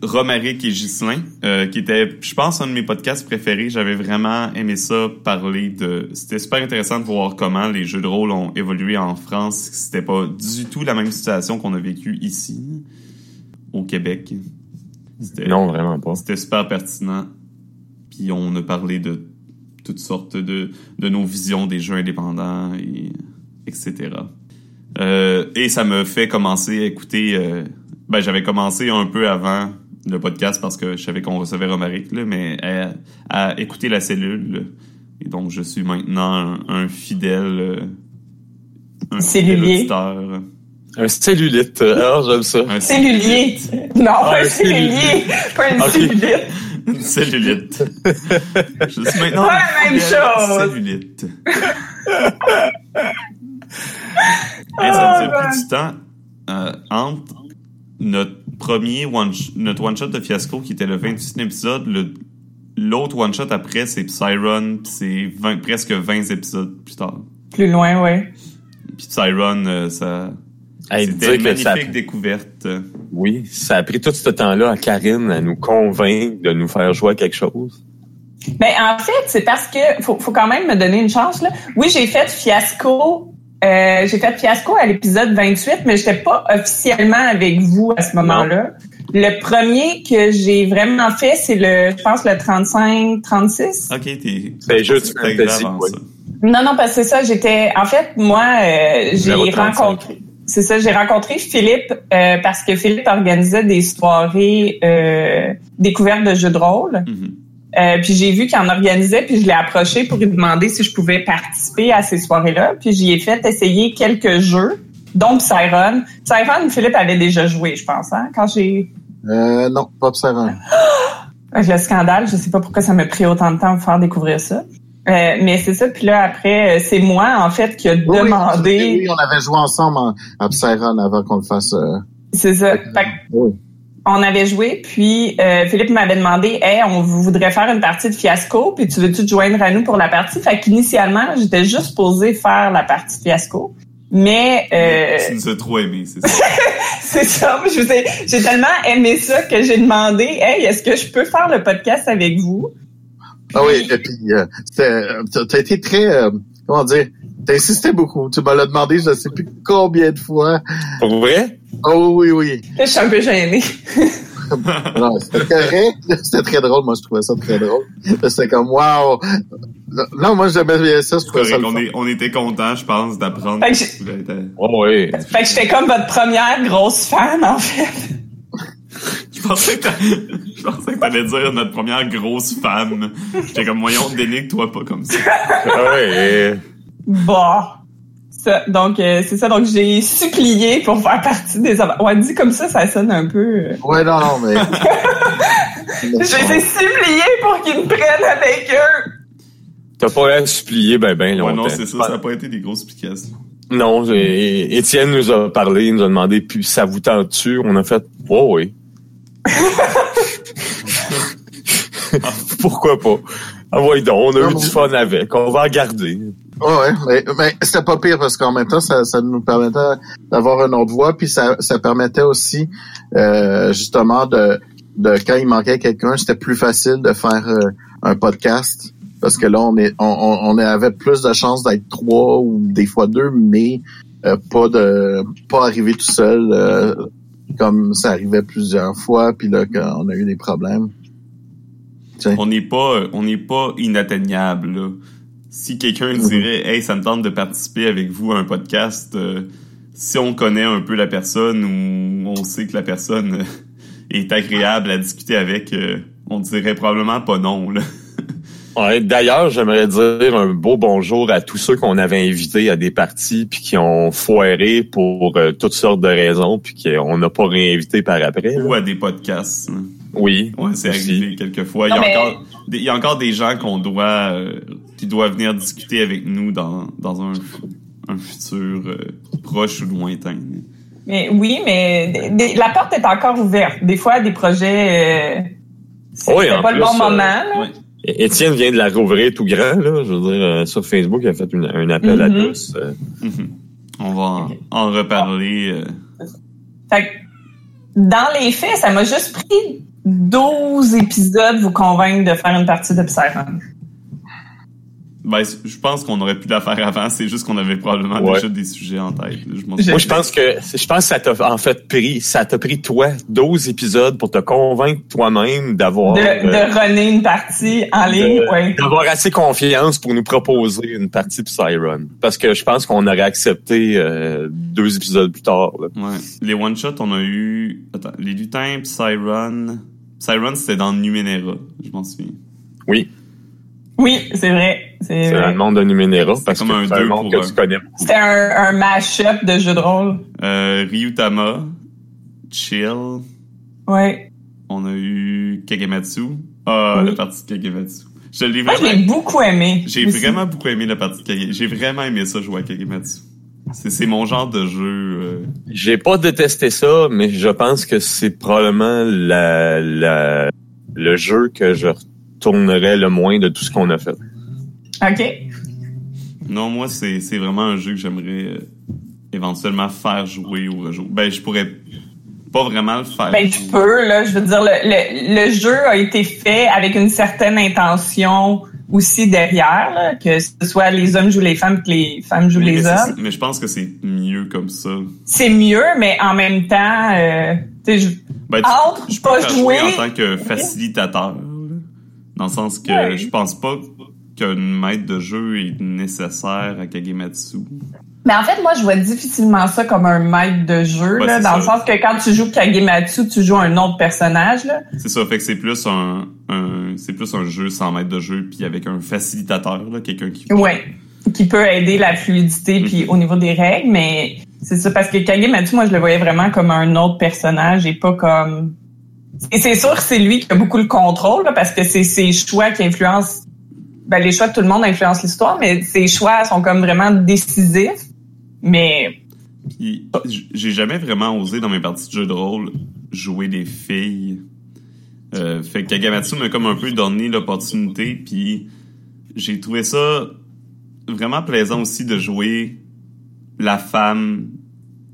Romaric et Ghislain, euh, qui était, je pense, un de mes podcasts préférés. J'avais vraiment aimé ça, parler de... C'était super intéressant de voir comment les jeux de rôle ont évolué en France. C'était pas du tout la même situation qu'on a vécu ici, au Québec. Non, vraiment pas. c'était super pertinent. Puis on a parlé de toutes sortes de, de nos visions des jeux indépendants, et, etc. Euh, et ça me fait commencer à écouter... euh, ben, j'avais commencé un peu avant le podcast parce que je savais qu'on recevait Romaric, là, mais à, à écouter la cellule. Et donc, je suis maintenant un, un fidèle... euh, un Cellulier. Un cellulite. Alors, j'aime ça. Un Cellulier. Non, Ah, un cellulier. Pas une cellulite. Une cellulite. Je suis maintenant Pas la même chose. Cellulite. Et ça nous a pris du temps euh, entre notre premier one notre one shot de fiasco qui était le 28e épisode, le l'autre one shot après c'est Psyron, puis c'est 20 presque 20 épisodes plus tard. Plus loin, ouais. Puis Psyron euh, ça Hey, c'était dire une magnifique découverte. oui, ça a pris tout ce temps-là à Karine à nous convaincre de nous faire jouer à quelque chose. Ben, en fait, c'est parce que faut, faut quand même me donner une chance, là. Oui, j'ai fait fiasco. Euh, j'ai fait fiasco à l'épisode 28, mais j'étais pas officiellement avec vous à ce moment-là. Le premier que j'ai vraiment fait, c'est le, je pense, le 35, 36. OK, t'es C'est t'es fantasy, ça. Non, non, parce que c'est ça, j'étais, en fait, moi, euh, j'ai Numéro 35. rencontré, c'est ça, j'ai rencontré Philippe euh, parce que Philippe organisait des soirées euh, découvertes de jeux de rôle. Mhm. Euh, puis j'ai vu qu'il en organisait, puis je l'ai approché pour lui demander si je pouvais participer à ces soirées-là. Puis j'y ai fait essayer quelques jeux, dont Psyron. Psyron, Philippe avait déjà joué, je pense, hein, quand j'ai... Euh, non, pas observant. Avec le scandale, je sais pas pourquoi ça m'a pris autant de temps de faire découvrir ça. Euh, mais c'est ça, puis là, après, euh, c'est moi, en fait, qui a Oui, demandé... Oui, on avait joué ensemble en, à Psyron avant qu'on le fasse. euh, C'est ça. Fait que oui. on avait joué, puis euh, Philippe m'avait demandé, hey, on voudrait faire une partie de fiasco, puis tu veux-tu te joindre à nous pour la partie? Fait qu'initialement, j'étais juste posée faire la partie fiasco. Mais euh, Tu nous as trop aimé, c'est ça. c'est ça, je vous ai- j'ai tellement aimé ça que j'ai demandé, hey, est-ce que je peux faire le podcast avec vous? Ah oui, et puis euh, c'était- t'as t'as été très, euh, comment dire, t'as insisté beaucoup. Tu me l'as demandé, je ne sais plus combien de fois. Pour vrai? Oh oui, oui. Je suis un peu gênée. non, c'était correct. C'était très drôle. Moi, je trouvais ça très drôle. C'était comme, wow. Non, moi, j'aimais bien ça. Je trouvais ça Correct, le on, est, on était contents, je pense, d'apprendre. Fait que que voulais être- Oh, que j'étais comme votre première grosse fan, en fait. Je pensais que t'a- je pensais que t'allais dire notre première grosse femme. J'étais comme, voyons, dénigre-toi pas comme ça. Ah ouais. Bon. Ça, donc, euh, c'est ça. Donc, j'ai supplié pour faire partie des... av- Ouais, dit comme ça, ça sonne un peu... euh, Ouais, non, non, mais. J'ai supplié pour qu'ils me prennent avec eux. T'as pas à supplier ben ben Ouais, longtemps. non, c'est ça, ça n'a pas été des grosses explications. Non, j'ai- Étienne nous a parlé, il nous a demandé puis ça vous tente-tu? On a fait Oh oui. Pourquoi pas? Ah ouais, donc, on a Non, eu du fun avec. On va en garder. Ouais, ouais, mais, mais c'était pas pire parce qu'en même temps, ça, ça nous permettait d'avoir une autre voix, puis ça, ça permettait aussi euh, justement de, de quand il manquait quelqu'un, c'était plus facile de faire euh, un podcast parce que là, on est, on, on, on avait plus de chances d'être trois ou des fois deux, mais euh, pas de pas arriver tout seul euh, comme ça arrivait plusieurs fois, puis là, quand on a eu des problèmes. On n'est pas, on n'est pas inatteignable, là. Si quelqu'un Mhm. dirait, hey, ça me tente de participer avec vous à un podcast, euh, si on connaît un peu la personne ou on sait que la personne est agréable à discuter avec, euh, on dirait probablement pas non, là. Ouais, D'ailleurs, j'aimerais dire un beau bonjour à tous ceux qu'on avait invités à des parties puis qui ont foiré pour euh, toutes sortes de raisons puis qu'on n'a pas réinvité par après. là. Ou à des podcasts. hein. Oui. Ouais, c'est arrivé quelquefois. Il y, a mais- encore, des- il y a encore des gens qu'on doit, euh, qui doivent venir discuter avec nous dans, dans un, un futur euh, proche ou lointain. Mais oui, mais la porte est encore ouverte. Des fois, des projets... Euh, c'est Oui, pas le bon euh, moment, là. Ouais. Étienne vient de la rouvrir tout grand, là. Je veux dire, euh, sur Facebook, il a fait une- un appel à Mhm. tous. euh. Mhm. On va en, en reparler. euh. Fait que, dans les faits, ça m'a juste pris 12 épisodes vous convaincre de faire une partie de Psyrun. Ben, je pense qu'on aurait pu la faire avant. C'est juste qu'on avait probablement Ouais. déjà des sujets en tête. Je m'en Je- Moi, je pense que je pense que ça t'a en fait pris, ça t'a pris toi 12 épisodes pour te convaincre toi-même d'avoir De, euh, de runner une partie en ligne, ouais. d'avoir assez confiance pour nous proposer une partie de Psyrun. Parce que je pense qu'on aurait accepté euh, deux épisodes plus tard. là. Ouais. Les one-shots, on a eu... Attends, les lutins, Psyrun... Psyrun, c'était dans Numenera. Je m'en souviens. Oui, Oui, c'est vrai. C'est dans le monde de Numenera parce comme que un c'est un deux monde pour que un. tu connais. C'était un, un mash-up de jeux de rôle. Euh, Ryutama, Chill, Ouais. on a eu Kagematsu. Ah, Oui. la partie de Kagematsu. Je l'ai Moi, je l'ai vraiment... beaucoup aimé. J'ai aussi. vraiment beaucoup aimé la partie de Kagematsu. J'ai vraiment aimé ça jouer à Kagematsu. C'est c'est mon genre de jeu. euh, J'ai pas détesté ça, mais je pense que c'est probablement la, la, le jeu que je retournerais le moins de tout ce qu'on a fait. OK. Non, moi, c'est c'est vraiment un jeu que j'aimerais euh, éventuellement faire jouer ou rejouer. Ben, je pourrais pas vraiment le faire. Ben, tu peux, là. Je veux dire, le, le, le jeu a été fait avec une certaine intention aussi derrière, là, que ce soit les hommes jouent les femmes que les femmes jouent mais les hommes. Mais je pense que c'est mieux comme ça. C'est mieux, mais en même temps, euh, je- Ben, tu- je pas peux faire jouer- jouer en tant que facilitateur. Dans le sens que Ouais. je pense pas qu'un maître de jeu est nécessaire à Kagematsu. Mais en fait, moi, je vois difficilement ça comme un maître de jeu, Ouais, là, dans ça. le sens que quand tu joues Kagematsu, tu joues un autre personnage, là. C'est ça, fait que c'est plus un, un c'est plus un jeu sans maître de jeu puis avec un facilitateur là, quelqu'un qui Ouais. Qui peut aider la fluidité Mhm. puis au niveau des règles, mais c'est ça parce que Kagematsu, moi, je le voyais vraiment comme un autre personnage et pas comme. Et c'est sûr que c'est lui qui a beaucoup le contrôle, là, parce que c'est ses choix qui influencent. Ben, les choix de tout le monde influencent l'histoire, mais ses choix sont comme vraiment décisifs. Mais Puis, j'ai jamais vraiment osé dans mes parties de jeu de rôle jouer des filles. Euh, fait que Kagamatsu m'a comme un peu donné l'opportunité, puis j'ai trouvé ça vraiment plaisant aussi de jouer la femme.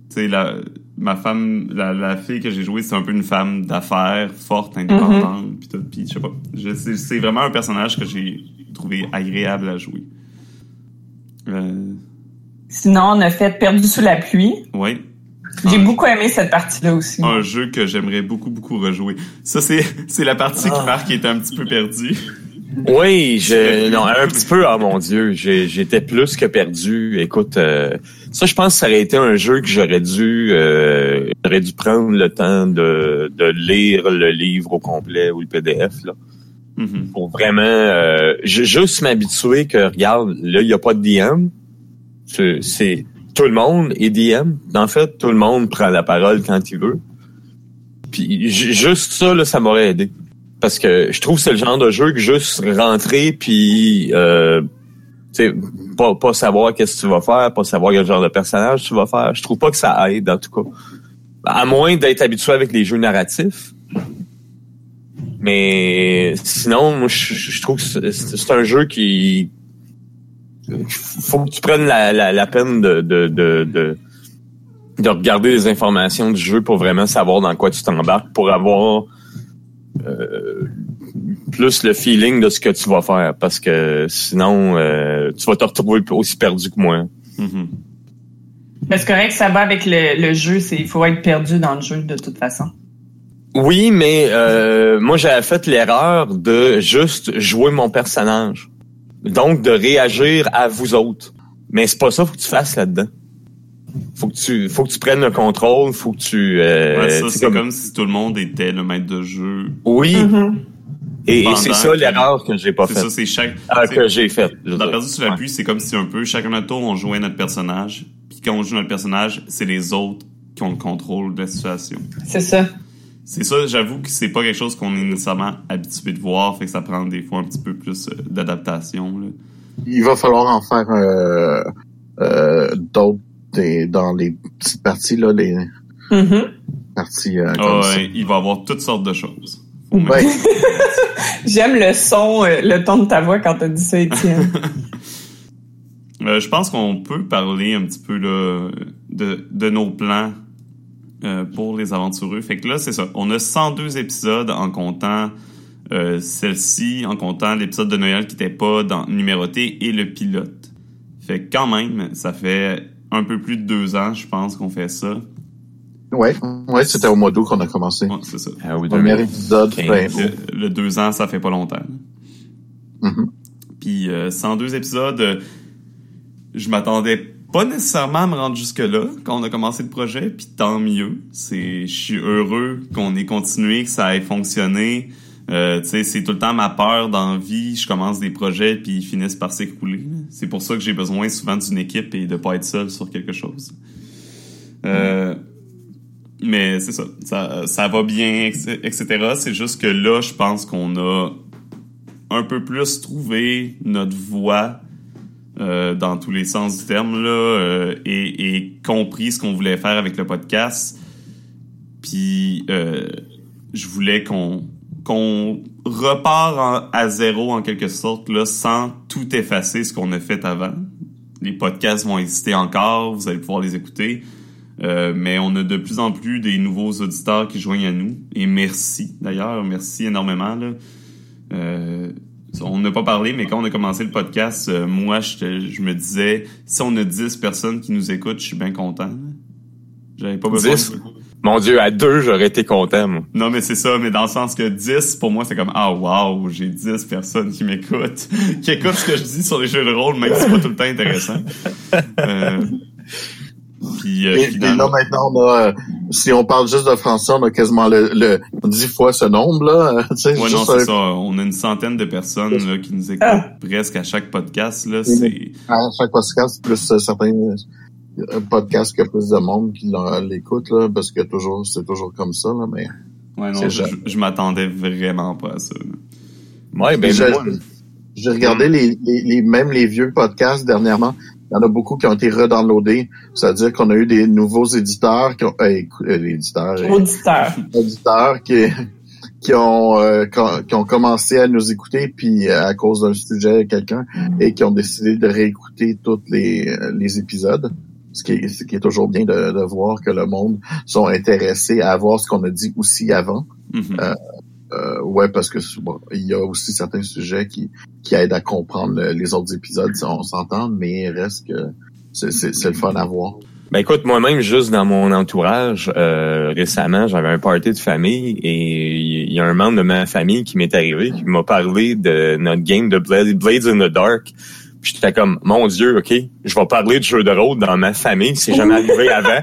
Tu sais, la, ma femme, la, la fille que j'ai jouée, c'est un peu une femme d'affaires, forte, indépendante, puis tout. Puis je sais pas. C'est vraiment un personnage que j'ai trouvé agréable à jouer. Euh, sinon, on a fait Perdu sous la pluie. ouais. J'ai beaucoup aimé cette partie-là aussi. Un jeu que j'aimerais beaucoup, beaucoup rejouer. Ça, c'est, c'est la partie qui Ah. marque qui est un petit peu perdue. Oui, je, non, un petit peu, ah mon Dieu, j'étais plus que perdu. Écoute, euh, ça, je pense que ça aurait été un jeu que j'aurais dû, euh, j'aurais dû prendre le temps de, de lire le livre au complet ou le PDF, là, Mhm. pour vraiment euh, ju- juste m'habituer que, regarde, là, il n'y a pas de DM. C'est- tout le monde est DM. En fait, tout le monde prend la parole quand il veut. Puis ju- juste ça, là, ça m'aurait aidé. Parce que je trouve que c'est le genre de jeu que juste rentrer puis euh, pas, pas savoir qu'est-ce que tu vas faire, pas savoir quel genre de personnage tu vas faire. Je trouve pas que ça aide, en tout cas. À moins d'être habitué avec les jeux narratifs. Mais sinon, moi, je, je trouve que c'est c'est un jeu qui faut que tu prennes la, la, la peine de, de, de, de, de regarder les informations du jeu pour vraiment savoir dans quoi tu t'embarques, pour avoir euh, plus le feeling de ce que tu vas faire. Parce que sinon, euh, tu vas te retrouver aussi perdu que moi. Mhm. Mais c'est correct, ça va avec le, le jeu. C'est, il faut être perdu dans le jeu de toute façon. Oui, mais euh, moi j'avais fait l'erreur de juste jouer mon personnage. Donc de réagir à vous autres. Mais c'est pas ça faut que tu fasses là-dedans. Faut que tu faut que tu prennes le contrôle, faut que tu euh, Ouais, ça, c'est comme... si tout le monde était le maître de jeu. Oui, Mhm. et, c'est ça l'erreur que j'ai pas C'est faite. ça, c'est chaque. Ah, c'est- que j'ai faite. Dans. Perdu sous la pluie, c'est comme si un peu chacun notre tour, on jouait notre personnage. Puis quand on joue notre personnage, c'est les autres qui ont le contrôle de la situation. C'est ça. C'est ça, j'avoue que c'est pas quelque chose qu'on est nécessairement habitué de voir, fait que ça prend des fois un petit peu plus euh, d'adaptation. Il va falloir en faire euh, euh, d'autres dans les petites parties, là, les Mhm. parties euh, Ah comme ça. ouais, il va y avoir toutes sortes de choses. Ouais. J'aime le son, le ton de ta voix quand t'as dit ça, Étienne. Euh, je pense qu'on peut parler un petit peu là, de, de nos plans euh, pour les aventureux. Fait que là, c'est ça. On a 102 épisodes en comptant euh, celle-ci, en comptant l'épisode de Noël qui n'était pas dans, numéroté et le pilote. Fait que quand même, ça fait un peu plus de deux ans, je pense, qu'on fait ça. Ouais, ouais, c'était au mois d'août qu'on a commencé. Ouais, c'est ça. Ah oui, Premier deux- épisode, ben, Le, le deux ans, ça fait pas longtemps. Mhm. Puis euh, 102 épisodes, euh, je m'attendais pas nécessairement à me rendre jusque-là quand on a commencé le projet, puis tant mieux. C'est, je suis heureux qu'on ait continué, que ça ait fonctionné. Euh, c'est tout le temps ma peur dans la vie. Je commence des projets puis ils finissent par s'écrouler. C'est pour ça que j'ai besoin souvent d'une équipe et de pas être seul sur quelque chose. Euh, mais c'est ça, ça, ça va bien, etc. C'est juste que là, je pense qu'on a un peu plus trouvé notre voie euh, dans tous les sens du terme là, euh, et, compris ce qu'on voulait faire avec le podcast. Puis euh, je voulais qu'on qu'on repart à zéro en quelque sorte là, sans tout effacer ce qu'on a fait avant. Les podcasts vont exister encore, vous allez pouvoir les écouter. Mais on a de plus en plus des nouveaux auditeurs qui joignent à nous. Et merci, d'ailleurs. Merci énormément. Là. On n'a pas parlé, mais quand on a commencé le podcast, euh, moi, je, je me disais, si on a 10 personnes qui nous écoutent, je suis bien content. J'avais pas besoin. 10? Mon Dieu, à deux, j'aurais été content, moi. Non, mais c'est ça, mais dans le sens que 10, pour moi, c'est comme, ah, wow, j'ai 10 personnes qui m'écoutent, qui écoutent ce que je dis sur les jeux de rôle, même si c'est pas tout le temps intéressant. Euh, puis, euh, Et, là, maintenant, on a, euh, si on parle juste de français, on a quasiment le, le 10 fois ce nombre, là. euh, Ouais, non, juste, c'est euh, ça. On a une centaine de personnes là, qui nous écoutent Ah. presque à chaque podcast. Là, c'est... à chaque podcast, plus euh, certains podcasts qu'il y a plus de monde qui l'écoute, là, parce que toujours, c'est toujours comme ça, là, mais. Ouais, non, C'est je, je m'attendais vraiment pas à ça. là. Ouais, ben, J'ai- regardé les, les, les- même les vieux podcasts dernièrement. Il y en a beaucoup qui ont été redownloadés. C'est-à-dire qu'on a eu des nouveaux éditeurs qui ont, euh, euh, éditeurs, euh, Auditeur. auditeurs qui, qui ont, euh, qui, ont commencé à nous écouter puis euh, à cause d'un sujet quelqu'un et qui ont décidé de réécouter tous les, les épisodes. Ce qui, est, ce qui est toujours bien de, de voir que le monde sont intéressés à voir ce qu'on a dit aussi avant. Mhm. Euh, ouais, parce que il y a aussi certains sujets qui, qui aident à comprendre le- les autres épisodes, si on s'entend, mais il reste que c'est le fun à voir. Ben écoute, moi-même, juste dans mon entourage, euh, récemment, j'avais un party de famille et il y a un membre de ma famille qui m'est arrivé, qui m'a parlé de notre game de Blades in the Dark. Puis j'étais comme, mon Dieu, OK, je vais parler de jeux de rôle dans ma famille, c'est jamais arrivé avant.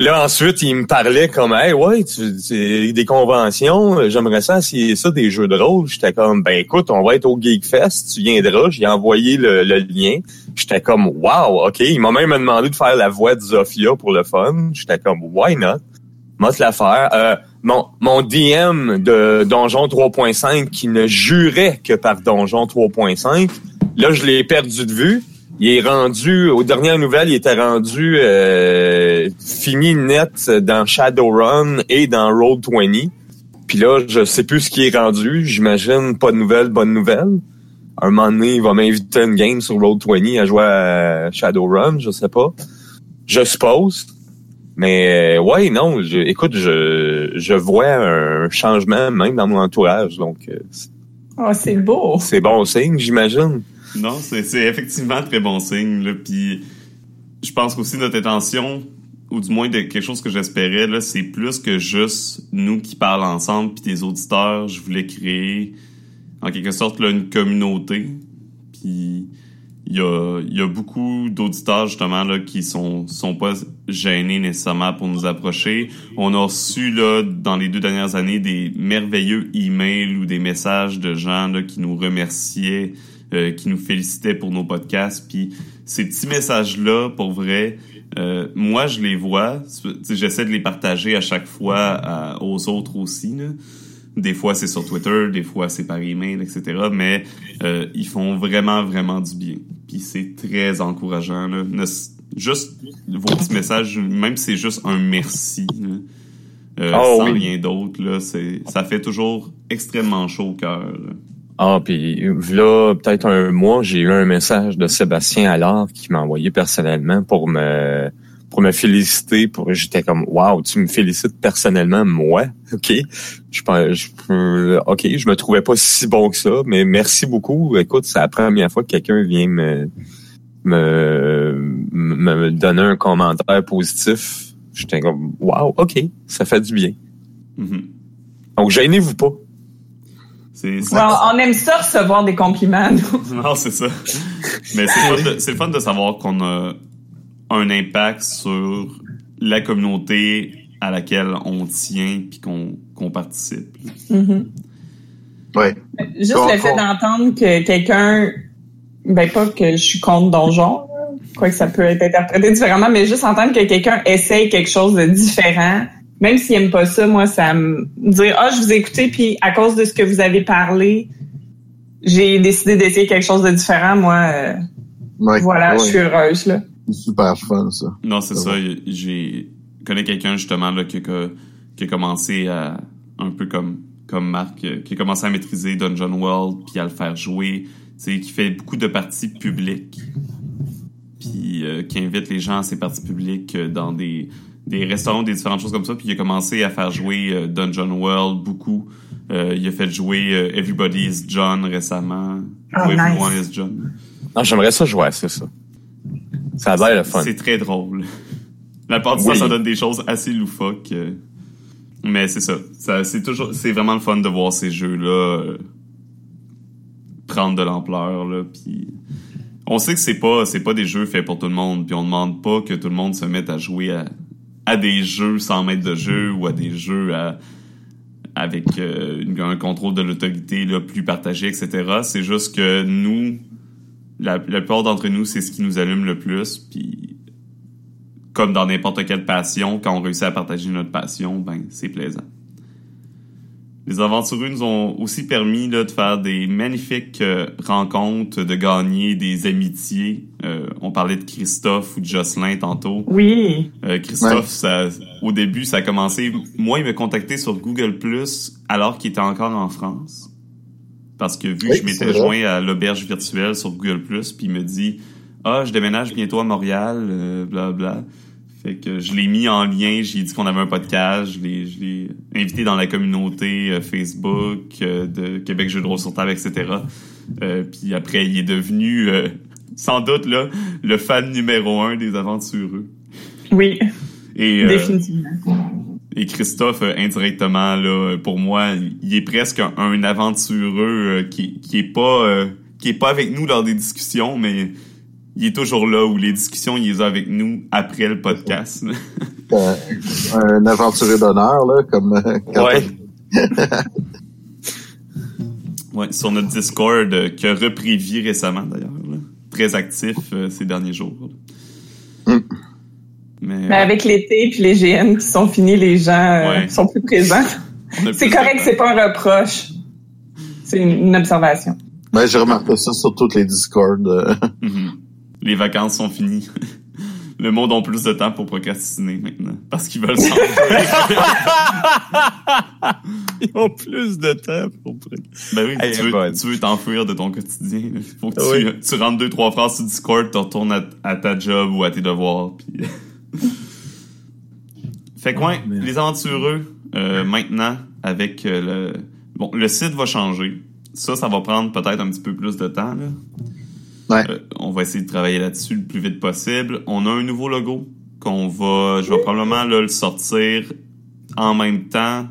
Là, ensuite, il me parlait comme, hey, ouais, tu, tu- des conventions, j'aimerais ça essayer ça, des jeux de rôle. J'étais comme, ben écoute, on va être au Geek Fest, tu viendras. J'ai envoyé le, le lien. J'étais comme, wow, OK. Il m'a même demandé de faire la voix de Zofia pour le fun. J'étais comme, why not? M'a te la faire. Euh, mon, mon DM de Donjon 3.5 qui ne jurait que par Donjon 3.5, là, je l'ai perdu de vue. Il est rendu, aux dernières nouvelles, il était rendu euh, fini net dans Shadowrun et dans Roll20. Puis là, je sais plus ce qui est rendu. J'imagine pas de nouvelles, bonnes nouvelles. Un moment donné, il va m'inviter à une game sur Roll20 à jouer à Shadowrun, je sais pas. Je suppose. Mais euh, ouais, non, je, écoute, je, je vois un changement même dans mon entourage. Donc, Oh, c'est beau. c'est bon signe, j'imagine. Non, c'est effectivement très bon signe. Puis je pense qu'aussi notre intention, ou du moins quelque chose que j'espérais, c'est plus que juste nous qui parlons ensemble, puis des auditeurs. Je voulais créer, en quelque sorte, une communauté. Puis il y a, beaucoup d'auditeurs justement là qui sont sont pas gênés nécessairement pour nous approcher. On a reçu dans les deux dernières années des merveilleux emails ou des messages de gens qui nous remerciaient, euh, qui nous félicitaient pour nos podcasts. Puis ces petits messages là, pour vrai, euh, moi je les vois. J'essaie de les partager à chaque fois à- aux autres aussi. Là. Des fois, c'est sur Twitter, des fois, c'est par email, etc. Mais euh, ils font vraiment, vraiment du bien. Puis c'est très encourageant. Là. Ne- juste vos petits messages, même si c'est juste un merci, là, euh, Oh, sans oui. rien d'autre, là, c'est, ça fait toujours extrêmement chaud au cœur. Ah, puis là, peut-être un mois, j'ai eu un message de Sébastien Allard qui m'a envoyé personnellement pour me pour me féliciter. Pour j'étais comme Wow, tu me félicites personnellement, moi, ok. Je pense, je peux- ok, je me trouvais pas si bon que ça, mais merci beaucoup. Écoute, c'est la première fois que quelqu'un vient me me me donner un commentaire positif. J'étais comme Wow, ok, ça fait du bien. Mhm. Donc gênez-vous pas. C'est, c'est- Bon, on aime ça recevoir des compliments. nous. Non, c'est ça. Mais c'est le, fun de, c'est le fun de savoir qu'on a un impact sur la communauté à laquelle on tient puis qu'on qu'on participe. Mhm. Ouais. Juste Bon, le fait bon. d'entendre que quelqu'un, ben pas que je suis contre Donjon, quoi que ça peut être interprété différemment, mais juste entendre que quelqu'un essaye quelque chose de différent, même s'il aime pas ça, moi, ça me dire ah je vous ai écouté puis à cause de ce que vous avez parlé, j'ai décidé d'essayer quelque chose de différent. Moi, euh, Ouais. voilà, Ouais. je suis heureuse là. C'est super fun, ça. Non, c'est Ça ça. J'ai je connais quelqu'un justement là qui, a- qui a commencé à un peu comme comme Marc, euh, qui a commencé à maîtriser Dungeon World puis à le faire jouer, tu sais, qui fait beaucoup de parties publiques, puis euh, qui invite les gens à ces parties publiques dans des des restaurants, des différentes choses comme ça, puis il a commencé à faire jouer euh, Dungeon World beaucoup. Euh, il a fait jouer euh, Everybody is John récemment. Oh, nice. is John. Ah, j'aimerais ça jouer à ça, ça. Ça a l'air le fun. C'est très drôle. La part du Oui. temps, ça donne des choses assez loufoques. euh. Mais c'est ça. ça c'est toujours, c'est vraiment le fun de voir ces jeux-là euh, prendre de l'ampleur, là. Puis on sait que c'est pas, c'est pas des jeux faits pour tout le monde. Puis on demande pas que tout le monde se mette à jouer à, à des jeux sans maître de jeu ou à des jeux à, avec euh, un contrôle de l'autorité plus partagé, etc. C'est juste que nous, la, la plupart d'entre nous, c'est ce qui nous allume le plus. Puis, comme dans n'importe quelle passion, quand on réussit à partager notre passion, ben c'est plaisant. Les aventureux nous ont aussi permis là, de faire des magnifiques euh, rencontres, de gagner des amitiés. Euh, on parlait de Christophe ou de Jocelyn tantôt. Oui. Euh, Christophe, Ouais. ça, au début, ça a commencé. Moi, il m'a contacté sur Google Plus alors qu'il était encore en France. Parce que vu Oui, que je m'étais joint à l'auberge virtuelle sur Google Plus, puis il me dit Ah, je déménage bientôt à Montréal, euh, bla bla. Fait que je l'ai mis en lien, j'ai dit qu'on avait un podcast, je l'ai, je l'ai invité dans la communauté euh, Facebook euh, de Québec Jeux de rôle sur table, etc. Euh, puis après, il est devenu, euh, sans doute, là, le fan numéro un des aventureux. Oui, Et, euh, définitivement. et Christophe, euh, indirectement, là, pour moi, il est presque un, un aventureux qui, qui est pas euh, qui est pas avec nous lors des discussions, mais il est toujours là où les discussions, il les a avec nous après le podcast. Euh, un aventurier d'honneur, là, comme euh, quand Ouais. ouais, sur notre Discord, euh, qui a repris vie récemment d'ailleurs. là. Très actif euh, ces derniers jours. Mm. Mais, Mais avec l'été puis les GN qui sont finis, les gens euh, Ouais. sont plus présents. C'est correct, c'est pas un reproche. C'est une, une observation. Ben, j'ai remarqué ça sur toutes les Discords. euh. Mhm. Les vacances sont finies. Le monde a plus de temps pour procrastiner maintenant. Parce qu'ils veulent s'en Ils ont plus de temps pour Ben oui, Elle tu veux, bonne. tu veux t'enfuir de ton quotidien. Il faut que tu, tu rentres deux, trois phrases sur Discord, tu retournes à, à ta job ou à tes devoirs. Puis... fait que ouais, mais- les aventureux, euh, maintenant, avec euh, le... Bon, le site va changer. Ça, ça va prendre peut-être un petit peu plus de temps. Là. Ouais. Euh, on va essayer de travailler là-dessus le plus vite possible. On a un nouveau logo qu'on va... Je vais probablement là, le sortir en même temps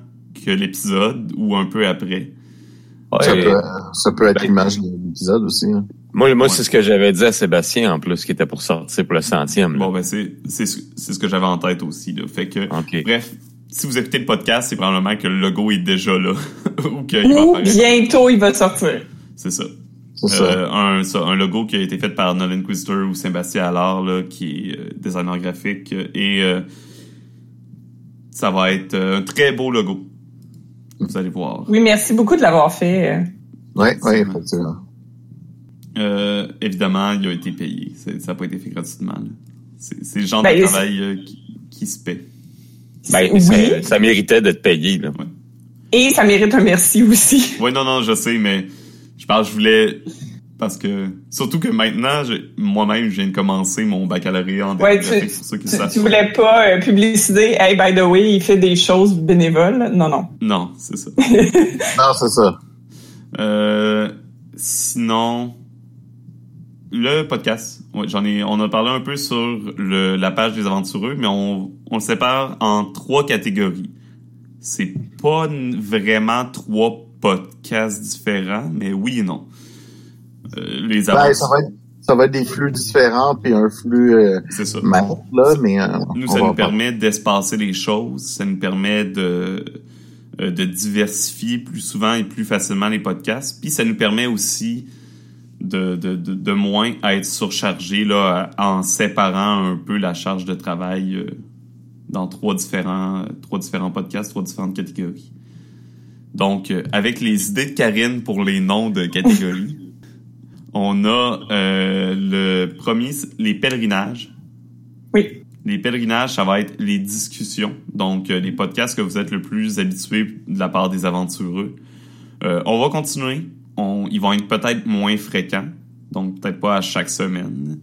que l'épisode ou un peu après. Ça, Ouais. peut, ça peut être Ben- l'image de l'épisode aussi. hein. Moi, moi Ouais. c'est ce que j'avais dit à Sébastien en plus, qui était pour sortir pour le centième. là. Bon, ben, c'est, c'est, ce- c'est ce que j'avais en tête aussi, là. Fait que, bref, si vous écoutez le podcast, c'est probablement que le logo est déjà là. Ou qu'il va Ou bientôt, il va sortir. C'est ça. C'est ça. Euh, un, ça. Un logo qui a été fait par Nolan Inquisitor ou Sébastien Allard, là, qui est euh, designer graphique. Et, euh, ça va être euh, un très beau logo. Vous allez voir. Oui, merci beaucoup de l'avoir fait. Ouais, ouais, effectivement. Euh, évidemment, il a été payé. Ça n'a pas été fait gratuitement, là. C'est, le genre Ben, de travail euh, qui, qui se paie. Ben, oui. ça, ça méritait d'être payé. Là. Et ça mérite un merci aussi. Oui, non, non, je sais, mais je pense que je voulais. Parce que. Surtout que maintenant, je- moi-même, je viens de commencer mon baccalauréat en Ouais, démographie, tu- pour ceux qui Tu, savent. tu voulais pas euh, publiciser, hey, by the way, il fait des choses bénévoles. Non, non. Non, c'est ça. Non, c'est ça. Euh, sinon, le podcast. Ouais, j'en ai. On a parlé un peu sur le, la page des aventureux, mais on, on le sépare en trois catégories. C'est pas n- vraiment trois podcasts différents, mais oui et non. Euh, les Ben, ça va être, ça va être des flux différents puis un flux euh, c'est ça. là, mais euh, Nous, ça nous permet d'espacer les choses, ça nous permet de, euh, de diversifier plus souvent et plus facilement les podcasts, puis ça nous permet aussi de, de, de, de moins être surchargé là, en séparant un peu la charge de travail dans trois différents, trois différents podcasts, trois différentes catégories. Donc, euh, avec les idées de Karine pour les noms de catégories, on a euh, le premier, les pèlerinages. Oui. Les pèlerinages, ça va être les discussions. Donc, euh, les podcasts que vous êtes le plus habitués de la part des aventureux. On va continuer. On, ils vont être peut-être moins fréquents. Donc, peut-être pas à chaque semaine.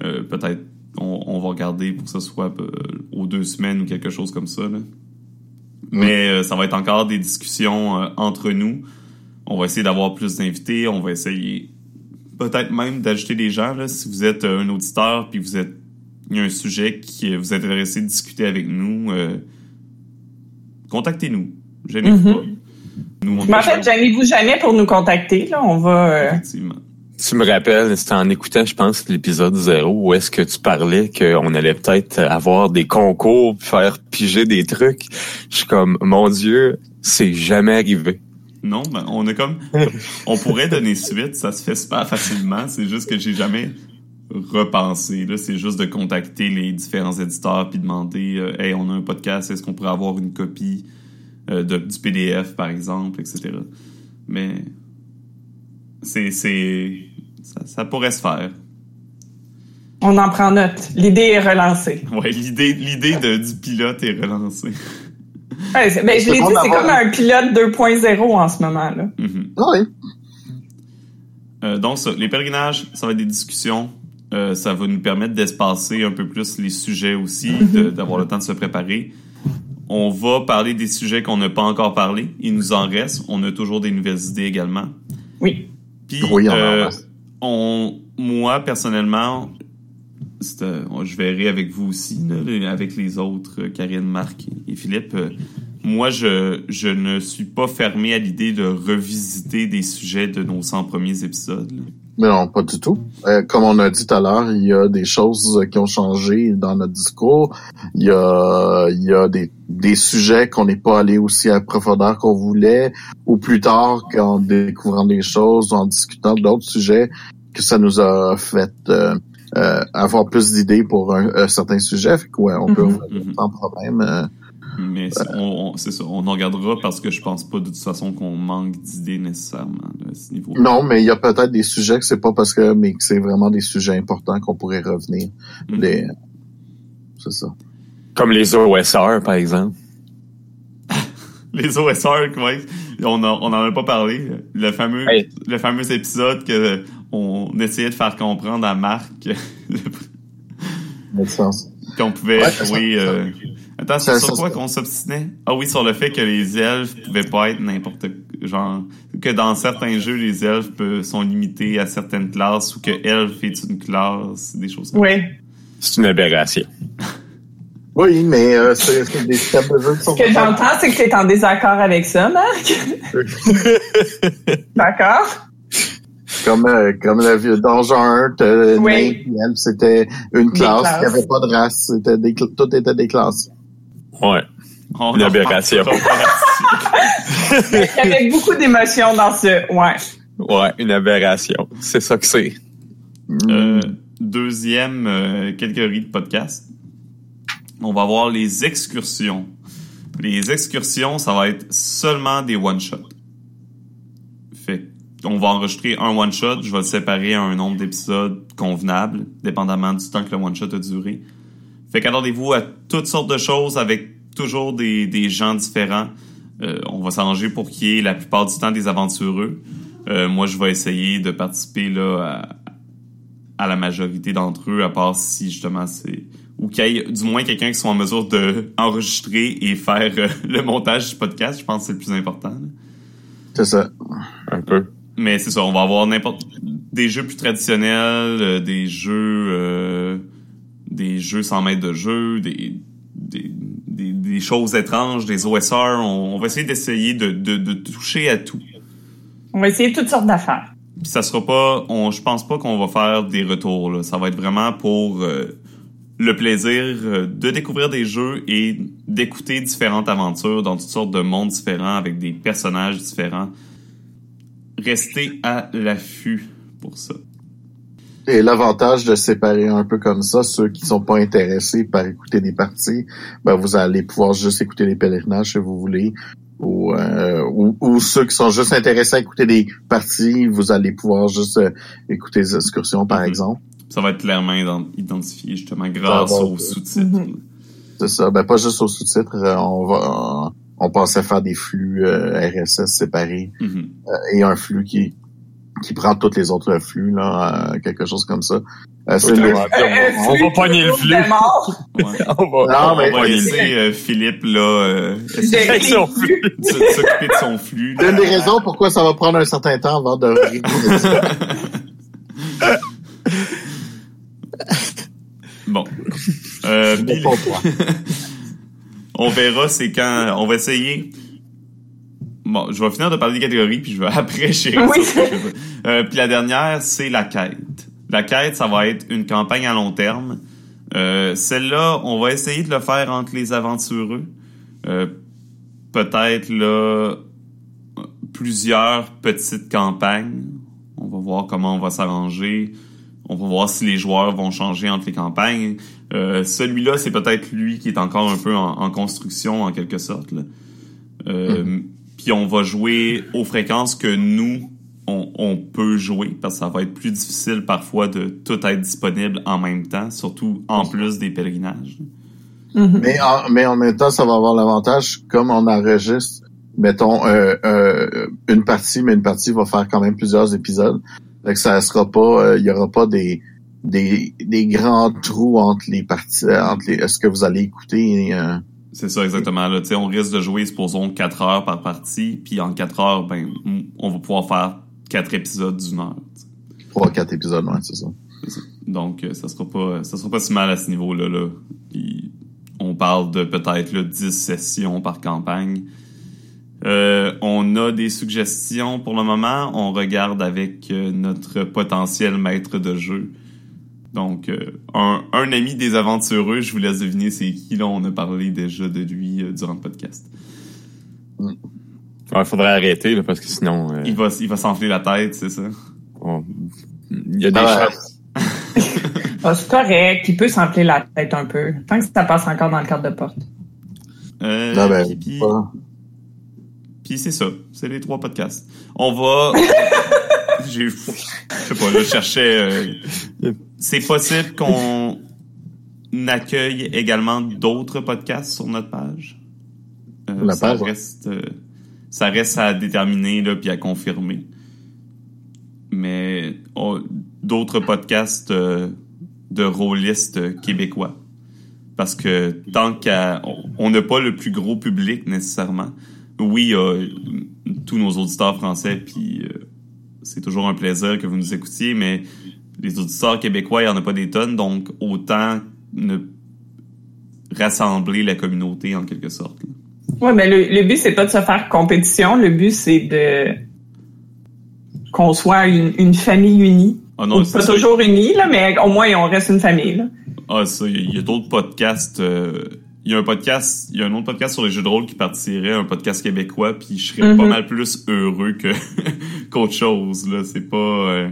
Peut-être, on, on va regarder pour que ce soit aux deux semaines ou quelque chose comme ça. là. Mais euh, ça va être encore des discussions euh, entre nous. On va essayer d'avoir plus d'invités. On va essayer peut-être même d'ajouter des gens. Là, si vous êtes euh, un auditeur puis vous êtes il y a un sujet qui vous intéresse de discuter avec nous, contactez-nous. Gênez-vous Mhm. pas. Nous, on Mais en fait, gênez-vous jamais pour nous contacter. Là, on va. Effectivement. Tu me rappelles, c'était en écoutant, je pense, l'épisode zéro, où est-ce que tu parlais qu'on allait peut-être avoir des concours, puis faire piger des trucs. Je suis comme, mon Dieu, c'est jamais arrivé. Non, ben, on a comme. on pourrait donner suite, ça se fait super facilement. C'est juste que j'ai jamais repensé. Là, c'est juste de contacter les différents éditeurs puis demander euh, Hey, on a un podcast, est-ce qu'on pourrait avoir une copie euh, de, du PDF, par exemple, etc. Mais c'est. c'est ça, ça pourrait se faire. on en prend note. L'idée est relancée. Ouais, l'idée, l'idée de, du pilote est relancée. Ouais, c'est- ben, je l'ai dit, c'est comme un pilote 2.0 en ce moment. là. Mhm. Ah oui. Euh, donc, ça, les pèlerinages, ça va être des discussions. Euh, ça va nous permettre d'espacer un peu plus les sujets aussi, de- d'avoir le temps de se préparer. On va parler des sujets qu'on n'a pas encore parlé. Il nous en reste. On a toujours des nouvelles idées également. Oui. Puis, Oui, euh, on, moi, personnellement, euh, je verrai avec vous aussi, là, avec les autres, euh, Karine, Marc et, Philippe. euh, moi, je, je ne suis pas fermé à l'idée de revisiter des sujets de nos 100 premiers épisodes. là. Mais non, pas du tout. Euh, comme on a dit tout à l'heure, il y a des choses qui ont changé dans notre discours. Il y a, il y a des, des sujets qu'on n'est pas allé aussi à profondeur qu'on voulait, ou plus tard, qu'en découvrant des choses, en discutant d'autres sujets, que ça nous a fait euh, euh, avoir plus d'idées pour un, un certain sujet. Fait que, ouais, on peut Mhm. revenir Mhm. sans problème. Mais c'est- on, on- c'est ça, on en regardera parce que je pense pas de toute façon qu'on manque d'idées nécessairement là, à ce niveau. non, mais il y a peut-être des sujets que c'est pas parce que, mais que c'est vraiment des sujets importants qu'on pourrait revenir. Mhm. Les- C'est ça. Comme les OSR, par exemple. Les OSR, ouais, on en, on en a pas parlé. Le fameux, Hey. le fameux épisode que on essayait de faire comprendre à Marc qu'on pouvait Ouais, jouer. ça- euh, Attends, ça- c'est sur ça- quoi ça- qu'on s'obstinait? Ah oui, sur le fait que les elfes pouvaient pas être n'importe genre que dans certains jeux les elfes peuvent- sont limités à certaines classes ou que elfe est une classe, des choses comme Oui. C'est une aberration. Oui, mais euh, c'est des systèmes de jeu qui sont Ce que j'entends, c'est que tu es en désaccord avec ça, Marc. D'accord? comme euh, comme le vieux Donjon 1, t'as Oui. nain puis elfe, c'était une classe, n'y avait pas de race, c'était des tout était des classes. Ouais. On y avait beaucoup d'émotions dans ce. Ouais. Ouais, une aberration. C'est ça que c'est. Euh, deuxième euh, catégorie de podcast. On va voir les excursions. Les excursions, ça va être seulement des one-shots. Fait on va enregistrer un one-shot, je vais le séparer à un nombre d'épisodes convenable, dépendamment du temps que le one-shot a duré. Fait qu'attendez-vous à toutes sortes de choses avec toujours des, des gens différents. Euh, on va s'arranger pour qu'il y ait la plupart du temps des aventureux. Euh, moi, je vais essayer de participer là à, à la majorité d'entre eux, à part si justement c'est ou qu'il y ait du moins quelqu'un qui soit en mesure de enregistrer et faire euh, le montage du podcast. Je pense que c'est le plus important. là. C'est ça. Un peu. Mais c'est ça, on va avoir n'importe des jeux plus traditionnels, euh, des jeux euh, des jeux sans maître de jeu, des des, des, des choses étranges, des OSR. On, on va essayer d'essayer de, de, de toucher à tout. On va essayer toutes sortes d'affaires. Puis ça sera pas, on, je pense pas qu'on va faire des retours. Là. Ça va être vraiment pour euh, le plaisir euh, de découvrir des jeux et d'écouter différentes aventures dans toutes sortes de mondes différents avec des personnages différents. Restez à l'affût pour ça. Et l'avantage de séparer un peu comme ça, ceux qui sont pas intéressés par écouter des parties, ben vous allez pouvoir juste écouter les pèlerinages si vous voulez. Ou, euh, ou, ou ceux qui sont juste intéressés à écouter des parties, vous allez pouvoir juste euh, écouter les excursions, par Mhm. exemple. Ça va être clairement ident- identifié justement grâce aux sous-titres. Mhm. C'est ça. Ben pas juste aux sous-titres. euh, On va on pensait faire des flux euh, RSS séparés Mhm. et un flux qui qui prend tous les autres flux là, euh, quelque chose comme ça. Euh, c'est le- on- on va pogner le flux. On va, Non, on mais- va laisser euh, Philippe là euh, essayer Avec son flux. de s'occuper de son flux. C'est une des raisons pourquoi ça va prendre un certain temps avant de. Bon. Euh, toi. on verra, c'est quand. On va essayer. Bon, je vais finir de parler des catégories, puis je vais après chérir Oui. Euh, puis la dernière, c'est la quête. La quête, ça va être une campagne à long terme. Euh, Celle-là, on va essayer de le faire entre les aventureux. Euh, Peut-être là plusieurs petites campagnes. On va voir comment on va s'arranger. On va voir si les joueurs vont changer entre les campagnes. Euh, Celui-là, c'est peut-être lui qui est encore un peu en, en construction en quelque sorte. là. Euh, Puis on va jouer aux fréquences que nous on, on peut jouer parce que ça va être plus difficile parfois de tout être disponible en même temps, surtout en plus des pèlerinages. Mhm. Mais en, mais en même temps, ça va avoir l'avantage, comme on enregistre, mettons, euh, euh, une partie, mais une partie va faire quand même plusieurs épisodes. Fait que ça sera pas, euh, il y aura pas des, des, des grands trous entre les parties, euh, entre les, ce que vous allez écouter. euh, C'est ça exactement. Là. On risque de jouer, supposons, 4 heures par partie, puis en 4 heures, ben, on va pouvoir faire quatre épisodes d'une heure. tu sais. trois, quatre épisodes, ouais, c'est ça. Donc, euh, ça sera pas, ça sera pas si mal à ce niveau-là. Là. On parle de peut-être là, 10 sessions par campagne. Euh, on a des suggestions pour le moment. On regarde avec euh, notre potentiel maître de jeu. Donc, euh, un, un ami des aventureux, je vous laisse deviner c'est qui. Là, on a parlé déjà de lui euh, durant le podcast. Il faudrait arrêter là, parce que sinon, euh, Il va, il va s'enfler la tête, c'est ça? il y a des Ah chances. Ah, c'est correct. Il peut s'emplir la tête un peu. Tant que ça passe encore dans le cadre de porte. Euh, Non, ben, puis- puis- pas- Puis c'est ça, c'est les trois podcasts. On va... J'ai... Je sais pas, là, je cherchais... C'est possible qu'on accueille également d'autres podcasts sur notre page? Euh, La ça page, reste... euh, ça reste à déterminer, là, puis à confirmer. Mais oh, d'autres podcasts euh, de rôlistes québécois. Parce que tant qu'à... on- On n'a pas le plus gros public nécessairement. Oui, il y a tous nos auditeurs français, puis c'est toujours un plaisir que vous nous écoutiez, mais les auditeurs québécois, il n'y en a pas des tonnes, donc autant ne rassembler la communauté en quelque sorte. Ouais, mais le, le but, c'est pas de se faire compétition. Le but, c'est de qu'on soit une, une famille unie. Ah non, Ou pas ça. toujours unie, là, mais au moins, on reste une famille. Là. Ah, ça, il y a, il d'autres podcasts. euh, Il y a un podcast, il y a un autre podcast sur les jeux de rôle qui partirait, un podcast québécois, puis je serais Mhm. pas mal plus heureux que qu'autre chose. Là, c'est pas. euh,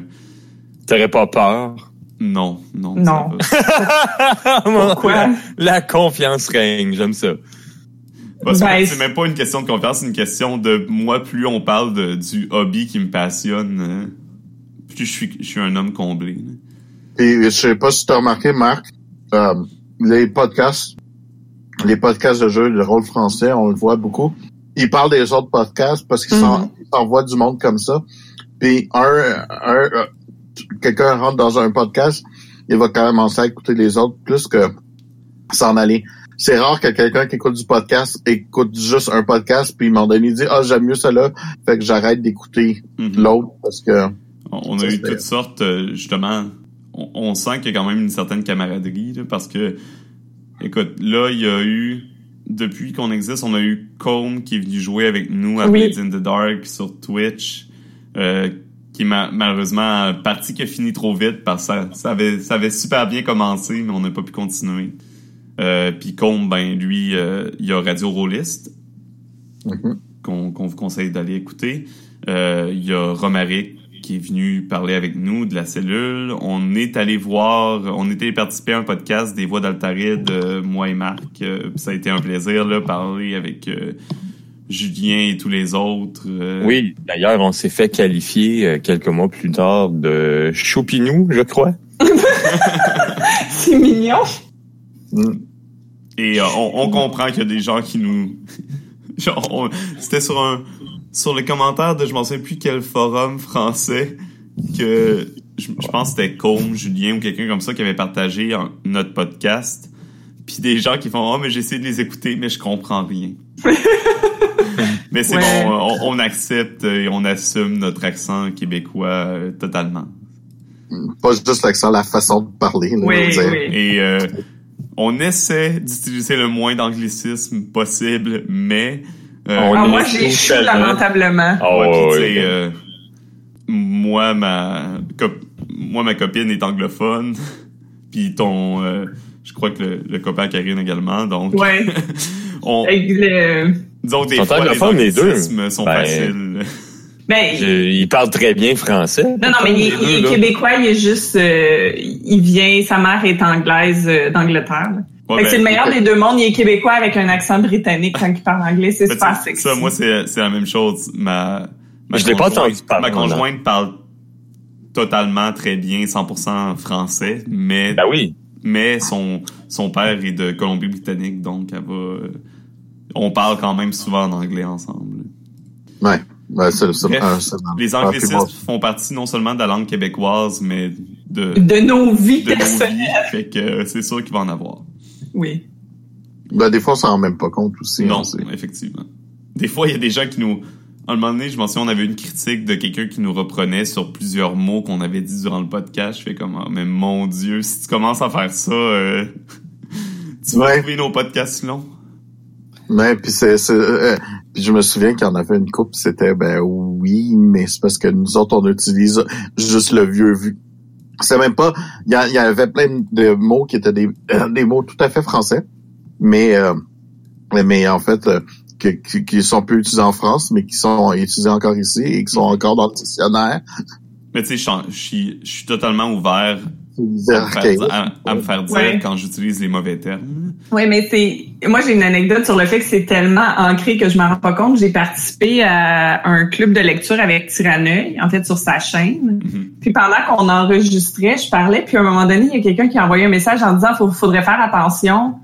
T'aurais pas peur? non, non. Non. Pourquoi? la, la confiance règne, j'aime ça. Parce que Ben, c'est même pas une question de confiance, c'est une question de moi, plus on parle de, du hobby qui me passionne, hein, plus je suis, je suis un homme comblé. là. Puis je sais pas si tu as remarqué, Marc, euh, les podcasts, les podcasts de jeux de rôle français, on le voit beaucoup. Ils parlent des autres podcasts parce qu'ils s'en- ils s'envoient du monde comme ça. Puis un, un euh, quelqu'un rentre dans un podcast, il va commencer à écouter les autres plus que s'en aller. C'est rare que quelqu'un qui écoute du podcast écoute juste un podcast puis moment donné il dit ah j'aime mieux ça là fait que j'arrête d'écouter Mhm. l'autre parce que On, a eu toutes sortes, euh, justement. On, on sent qu'il y a quand même une certaine camaraderie, là, parce que, écoute, là, il y a eu, depuis qu'on existe, on a eu Combe qui est venu jouer avec nous à Oui. Blades in the Dark sur Twitch, euh, qui ma- malheureusement parti qui a fini trop vite parce que ça, ça, avait, ça avait super bien commencé, mais on n'a pas pu continuer. Euh, Puis Combe, ben lui, euh, il y a Radio Rollist, Mhm. qu'on qu'on vous conseille d'aller écouter. Euh, Il y a Romaric qui est venu parler avec nous de la cellule. On est allé voir, on était participer à un podcast des voix d'Altaride, euh, moi et Marc. Euh, ça a été un plaisir là parler avec euh, Julien et tous les autres. euh, Oui, d'ailleurs, on s'est fait qualifier euh, quelques mois plus tard de Choupinou, je crois. C'est mignon. mm, Et euh, on, on comprend qu'il y a des gens qui nous... C'était sur un... Sur les commentaires de je m'en souviens plus quel forum français que je, je pense que c'était Combe, Julien ou quelqu'un comme ça qui avait partagé notre podcast. Puis des gens qui font « Oh, mais j'ai essayé de les écouter, mais je comprends rien. » Mais c'est Ouais. bon, on, on accepte et on assume notre accent québécois euh, totalement. pas juste l'accent, la façon de parler. là, Oui, oui. Et euh, on essaie d'utiliser le moins d'anglicisme possible, mais euh, On Ah, moi, lamentablement. Oh, ouais, oui. euh, moi ma cop- moi ma copine est anglophone, puis ton euh, je crois que le, le copain Karine également, donc Ouais. on Avec le- disons que des fois les les deux. sont Ben, faciles. Ben, Je- il parle très bien français. non, non, mais il, est- il québécois, il est juste, euh, il vient, sa mère est anglaise euh, d'Angleterre. là. Ouais, Fait que ben, c'est le meilleur des deux mondes. Il est québécois avec un accent britannique quand il parle anglais. C'est ben, super sexy. ça moi c'est la même chose ma ma Je l'ai pas conjointe- entendu parler, ma conjointe parle totalement très bien 100% français mais Ben oui. mais son son père est de Colombie-Britannique, donc elle va. On parle quand même souvent en anglais ensemble. Ouais. Ouais, c'est, c'est, Bref, un- c'est un- Les anglicismes font partie non seulement de la langue québécoise, mais de, De nos vies de nos personnelles. vies. Fait que c'est sûr qu'il va en avoir. Oui. Ben, des fois, on s'en rend même pas compte aussi. non, hein, c'est- effectivement. Des fois, il y a des gens qui nous À un moment donné, je m'en souviens, on avait une critique de quelqu'un qui nous reprenait sur plusieurs mots qu'on avait dit durant le podcast. Je fais comme, oh, mais mon Dieu, si tu commences à faire ça, euh, tu vas Ouais. trouver nos podcasts longs. Mais puis c'est, euh, puis je me souviens qu'il y en avait une coupe, c'était ben oui, mais c'est parce que nous autres on utilise juste le vieux vu. C'est même pas. Il y, avait plein de mots qui étaient des, euh, des mots tout à fait français, mais euh, mais en fait euh, que- qui, qui sont plus utilisés en France, mais qui sont utilisés encore ici et qui sont encore dans le dictionnaire. Mais tu sais, je suis totalement ouvert C'est à me faire dire, à- à me faire dire Ouais. quand j'utilise les mauvais termes. Oui, mais c'est. Moi, j'ai une anecdote sur le fait que c'est tellement ancré que je m'en rends pas compte. J'ai participé à un club de lecture avec Tiraneuil, en fait, sur sa chaîne. Mhm. Puis pendant qu'on enregistrait, je parlais, puis à un moment donné, il y a quelqu'un qui a envoyé un message en disant faut, faudrait faire attention.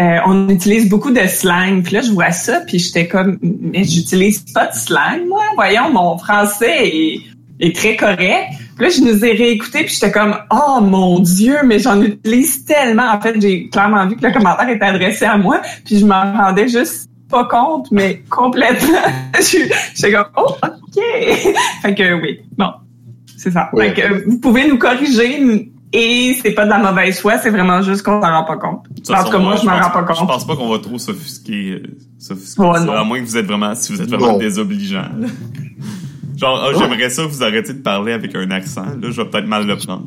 Euh, on utilise beaucoup de slang. Puis là, je vois ça, puis j'étais comme mais j'utilise pas de slang, moi. Voyons, mon français est, est très correct. Puis là, je nous ai réécoutés, puis j'étais comme oh mon Dieu, mais j'en utilise tellement. En fait, j'ai clairement vu que le commentaire était adressé à moi, puis je m'en rendais juste pas compte, mais complètement. Je- J'étais comme oh ok. fait que oui, bon, c'est ça. Fait que euh, vous pouvez nous corriger. Et c'est pas de la mauvaise foi, c'est vraiment juste qu'on s'en rend pas compte. Toute En tout cas, façon, moi, je m'en rends pas Je compte. pense pas qu'on va trop s'offusquer, euh, s'offusquer Oh, ça, à moins que vous êtes vraiment, si vous êtes vraiment Non. désobligeant. Genre, ah, j'aimerais ça que vous arrêtiez de parler avec un accent. Là, je vais peut-être mal le prendre.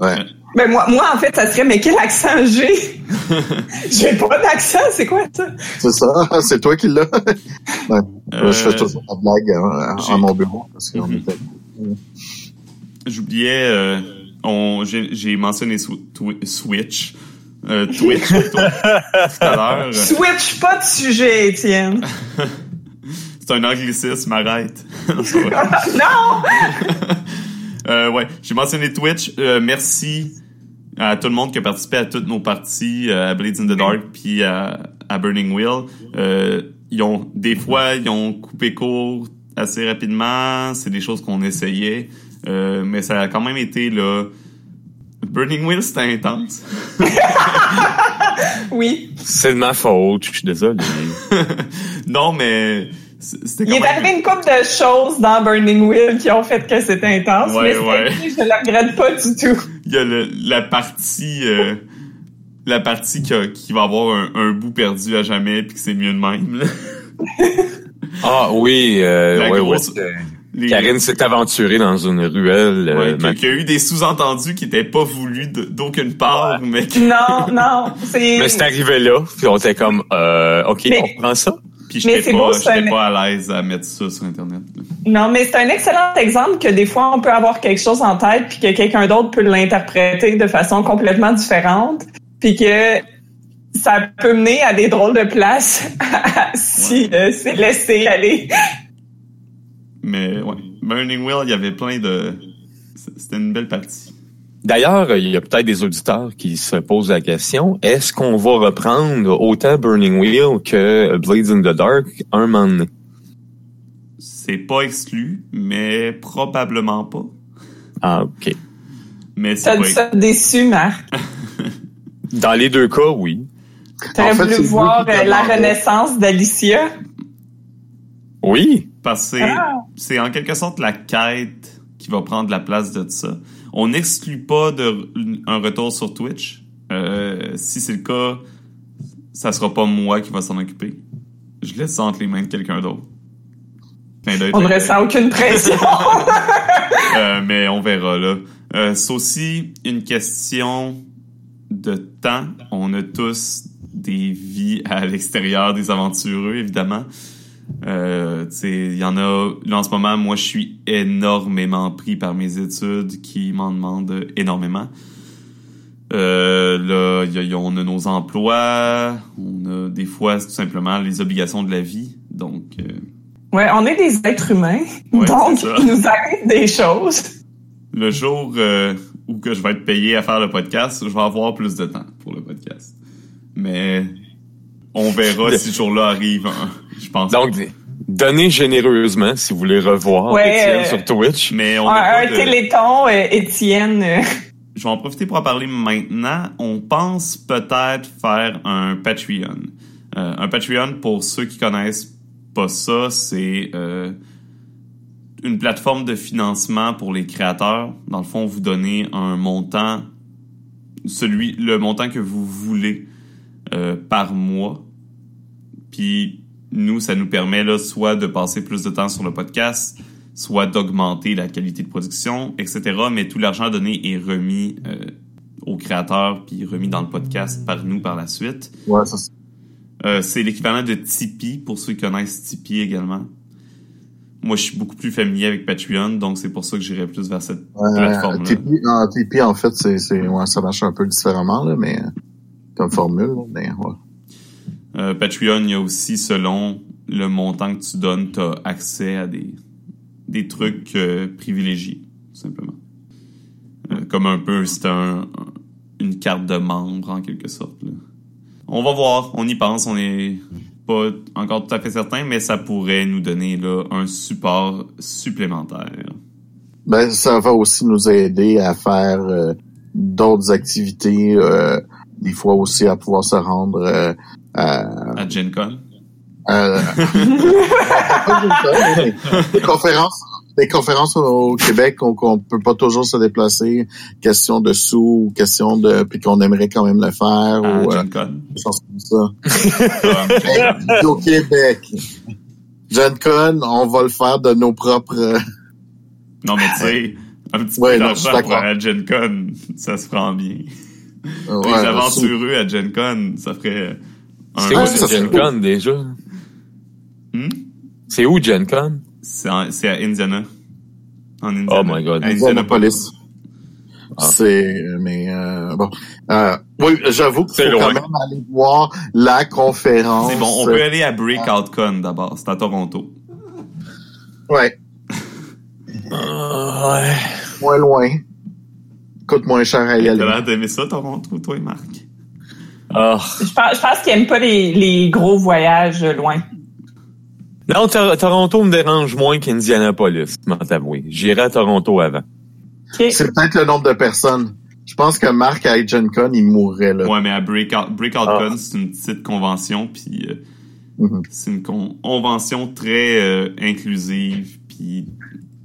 Ouais. Ben moi, moi, en fait, ça serait, mais quel accent j'ai? j'ai pas d'accent, c'est quoi ça? C'est ça, c'est toi qui l'as. ouais. Euh, Je fais toujours la blague hein, à mon bureau parce qu'on Mhm. était. J'oubliais, euh, on, j'ai, j'ai mentionné Sw- Twi- Switch. Euh, Twitch plutôt, tout à l'heure. Switch pas de sujet, Étienne. C'est un anglicisme, arrête. Non! Euh, ouais, j'ai mentionné Twitch. Euh, merci à tout le monde qui a participé à toutes nos parties, euh, à Blades in the Dark puis à, à Burning Wheel. Euh, ils ont des fois ils ont coupé court assez rapidement. C'est des choses qu'on essayait, Euh, mais ça a quand même été là. Burning Wheel c'était intense. Oui. C'est de ma faute, je suis désolé. non, mais c'était Il est arrivé une couple de choses dans Burning Wheel qui ont fait que c'était intense, Ouais, mais ouais. je le regrette pas du tout. Il y a le, la partie euh, la partie qui, a- qui va avoir un, un bout perdu à jamais puis que c'est mieux de même. là. Ah oui, euh, ouais, grosse- ouais. euh, Les- Karine s'est aventurée dans une ruelle. euh, Ouais, qu'il y a eu des sous-entendus qui étaient pas voulus d'aucune part, mais que- Non, non, c'est... Mais c'est arrivé là, puis on était comme, euh, ok, Mais- on prend ça. Puis Mais j'étais c'est pas, un- pas à l'aise à mettre ça sur internet. Non, mais c'est un excellent exemple que des fois, on peut avoir quelque chose en tête puis que quelqu'un d'autre peut l'interpréter de façon complètement différente puis que ça peut mener à des drôles de places si euh, c'est laissé aller. Mais ouais, Burning Wheel, il y avait plein de c'était une belle partie. D'ailleurs, il y a peut-être des auditeurs qui se posent la question, est-ce qu'on va reprendre autant Burning Wheel que Blades in the Dark un moment donné? C'est pas exclu, mais probablement pas. Ah, ok. Mais c'est pas ça déçu, Marc. Dans les deux cas, oui. T'aurais En fait, voulu voir euh, la renaissance d'Alicia? Oui. Parce que c'est, Ah. c'est en quelque sorte la quête qui va prendre la place de ça. On n'exclut pas de, un retour sur Twitch. Euh, si c'est le cas, ça sera pas moi qui va s'en occuper. Je laisse ça entre les mains de quelqu'un d'autre. On ne ressent aucune pression. Euh, mais on verra là. Euh, c'est aussi une question de temps. On a tous des vies à l'extérieur des aventureux, évidemment. Euh, il y en a. Là, en ce moment, moi, je suis énormément pris par mes études qui m'en demandent énormément. Euh, là, y a- y a- on a nos emplois, on a des fois tout simplement les obligations de la vie. Donc, euh, ouais, on est des êtres humains, Ouais, donc il nous arrive des choses. le jour euh, où que je vais être payé à faire le podcast, je vais avoir plus de temps pour le podcast. Mais on verra si ce jour-là arrive. hein, je pense. Donc, donnez généreusement si vous voulez revoir Ouais, Étienne euh, sur Twitch. mais on Un, a pas un de- téléthon, euh, Étienne. euh, Je vais en profiter pour en parler maintenant. On pense peut-être faire un Patreon. Euh, un Patreon, pour ceux qui connaissent pas ça, c'est euh, une plateforme de financement pour les créateurs. Dans le fond, vous donnez un montant, celui, le montant que vous voulez euh, par mois. Puis nous, ça nous permet là soit de passer plus de temps sur le podcast, soit d'augmenter la qualité de production, etc. Mais tout l'argent donné est remis euh, aux créateurs puis remis dans le podcast par nous par la suite. Ouais, ça, Euh, c'est l'équivalent de Tipeee pour ceux qui connaissent Tipeee également. Moi, je suis beaucoup plus familier avec Patreon, donc c'est pour ça que j'irais plus vers cette euh, plateforme-là. Tipeee, en Tipeee, en fait, c'est, c'est, ouais, ça marche un peu différemment, là, mais, formule, mais, ouais. Euh, Patreon, il y a aussi, selon le montant que tu donnes, tu as accès à des, des trucs euh, privilégiés, tout simplement. Euh, comme un peu, c'est un, un- une carte de membre, en quelque sorte. là. On va voir, on y pense, on est pas encore tout à fait certain, mais ça pourrait nous donner là, un support supplémentaire. Ben, ça va aussi nous aider à faire d'autres activités, des fois aussi à pouvoir se rendre euh, à, À Gen Con? à- des conférences, des conférences au Québec qu'on qu'on peut pas toujours se déplacer, question de sous, ou question de, puis qu'on aimerait quand même le faire À ou euh, comme ça. Au Québec. Gen Con, on va le faire de nos propres. euh, Non, mais tu sais, un petit Ouais, peu d'argent pour aller à Gen Con, ça se prend bien. Ouais, les aventureux à Gen Con, ça ferait un... C'est où ça, c'est Gen Con déjà? Hmm? C'est où Gen Con? C'est à Indiana. En Indiana. Oh my God. À Indianapolis. Ah. C'est, mais euh, bon, euh, oui, j'avoue qu'il C'est faut quand même aller voir la conférence. C'est bon, on peut aller à Breakout Con d'abord, c'est à Toronto. Ouais, ouais. moins loin. Coûte moins cher à y T'as aller. l'air d'aimer ça, Toronto, toi, Marc? Ah. Je pense, je pense qu'ils aiment pas les, les gros voyages loin. Non, Tor- Toronto me dérange moins qu'Indianapolis, m'en t'avouer. J'irai à Toronto avant. C'est peut-être le nombre de personnes. Je pense que Marc à Gen Con, il mourrait là. Ouais, mais à Breakout, Breakout Ah. Con, c'est une petite convention, puis euh, Mhm. c'est une con- convention très euh, inclusive, puis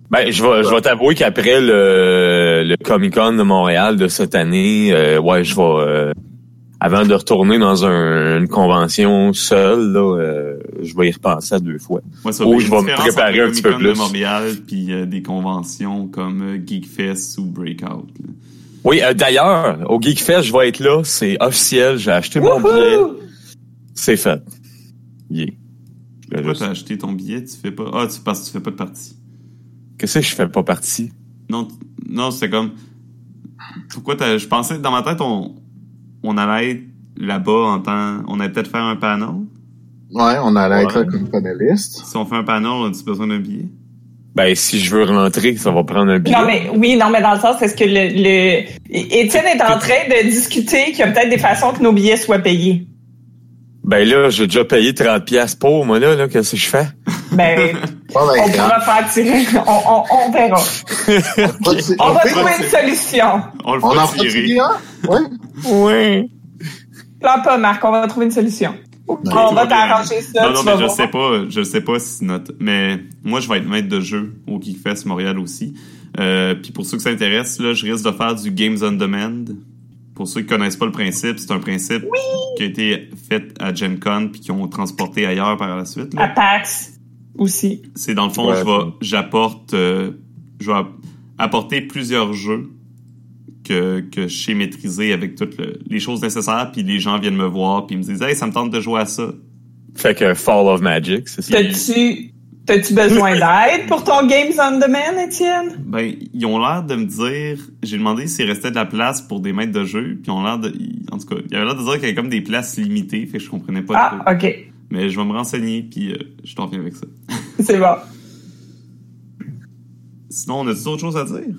Ben, je vais, je vais t'avouer qu'après le, le Comic Con de Montréal de cette année, euh, ouais, je vais, euh, avant de retourner dans un- une convention seule, là, euh, je vais y repenser à deux fois. Moi, ça Ou je une vais me préparer un petit peu Comic-Con de plus. Montréal puis euh, des conventions comme euh, Geekfest ou Breakout. là. Oui, euh, d'ailleurs, au Geek Fest, je vais être là, c'est officiel, j'ai acheté mon billet, c'est fait. Yeah. Pourquoi t'as acheté ton billet? Tu fais pas. Ah, tu parce que tu fais pas de partie. Qu'est-ce que je fais pas partie? Non, non, c'était comme. Pourquoi t'as. Je pensais dans ma tête on on allait être là-bas en temps. On allait peut-être faire un panel? Ouais, on allait être là comme panéliste. Si on fait un panel, on a-tu besoin d'un billet? Ben, si je veux rentrer, ça va prendre un billet. Non, mais oui, non, mais dans le sens, est-ce que le, le... Étienne est en train de discuter qu'il y a peut-être des façons que nos billets soient payés. Ben là, j'ai déjà payé 30 pièces pour moi là, là qu'est-ce que je fais? Ben, Pas on pourra faire tirer. On, on, on verra. On va fait- trouver une solution. On le On fera en fait tirer. Ouais. Oui. Pleure pas, Marc, on va trouver une solution. on va va t'arranger ça. Non, non, mais je voir. sais pas, je sais pas si notre, mais moi, je vais être maître de jeu au Geekfest Montréal aussi. Euh, puis pour ceux qui s'intéressent, là, je risque de faire du Games on Demand. Pour ceux qui connaissent pas le principe, c'est un principe qui a été fait à Gen Con puis qui ont transporté ailleurs par la suite. là. À PAX aussi. C'est dans le fond, Ouais. je vais, j'apporte, euh, je vais apporter plusieurs jeux que, que je sais maîtriser avec toutes le- les choses nécessaires, puis les gens viennent me voir, puis ils me disent, hey, ça me tente de jouer à ça. Fait que Fall of Magic, c'est ça? T'as-tu t'as-tu besoin d'aide pour ton Games on Demand, Étienne? Ben, ils ont l'air de me dire, j'ai demandé s'il restait de la place pour des maîtres de jeu, puis ils ont l'air de, en tout cas, il avait l'air de dire qu'il y avait comme des places limitées, fait que je comprenais pas Ah, trop. OK. Mais je vais me renseigner, puis euh, je t'en reviens avec ça. C'est bon. Sinon, on a d'autres choses à dire?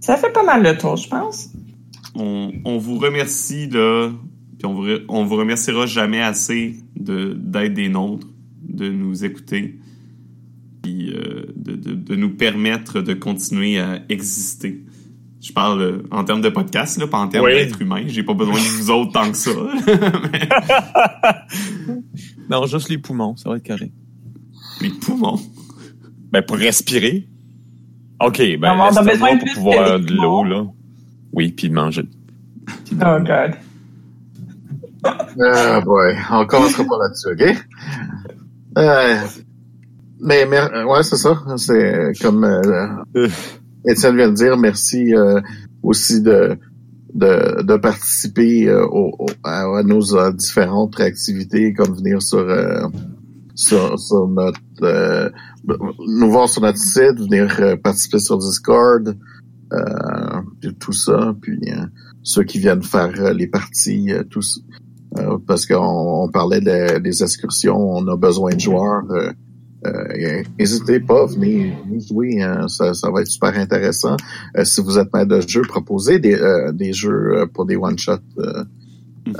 Ça fait pas mal le tour, je pense. on, on vous remercie là, puis on vous, re- on vous remerciera jamais assez de d'être des nôtres, de nous écouter, puis euh, de, de, de nous permettre de continuer à exister. Je parle euh, en termes de podcast, là, pas en termes Oui. d'être humain. J'ai pas besoin de vous autres tant que ça. Mais Non, juste les poumons, ça va être correct. les poumons? Ben, pour respirer. OK, ben, On a besoin de pour pouvoir de de l'eau, là. Oui, puis de manger. Oh God. Ah boy, on commencera pas là-dessus, ok? Euh, mais, mais ouais, c'est ça. C'est comme euh, Étienne vient de dire, merci euh, aussi de de, de participer euh, au, au- à, nos euh, différentes activités, comme venir sur sur, sur notre nous voir sur notre site, venir participer sur Discord, tout ça, puis ceux qui viennent faire les parties, tous parce qu'on on parlait de- des excursions, on a besoin de joueurs. Euh, euh, N'hésitez pas, venez, venez jouer, hein, ça, ça va être super intéressant. Euh, si vous êtes maître de jeu, proposez des, euh, des jeux euh, pour des one-shots. euh,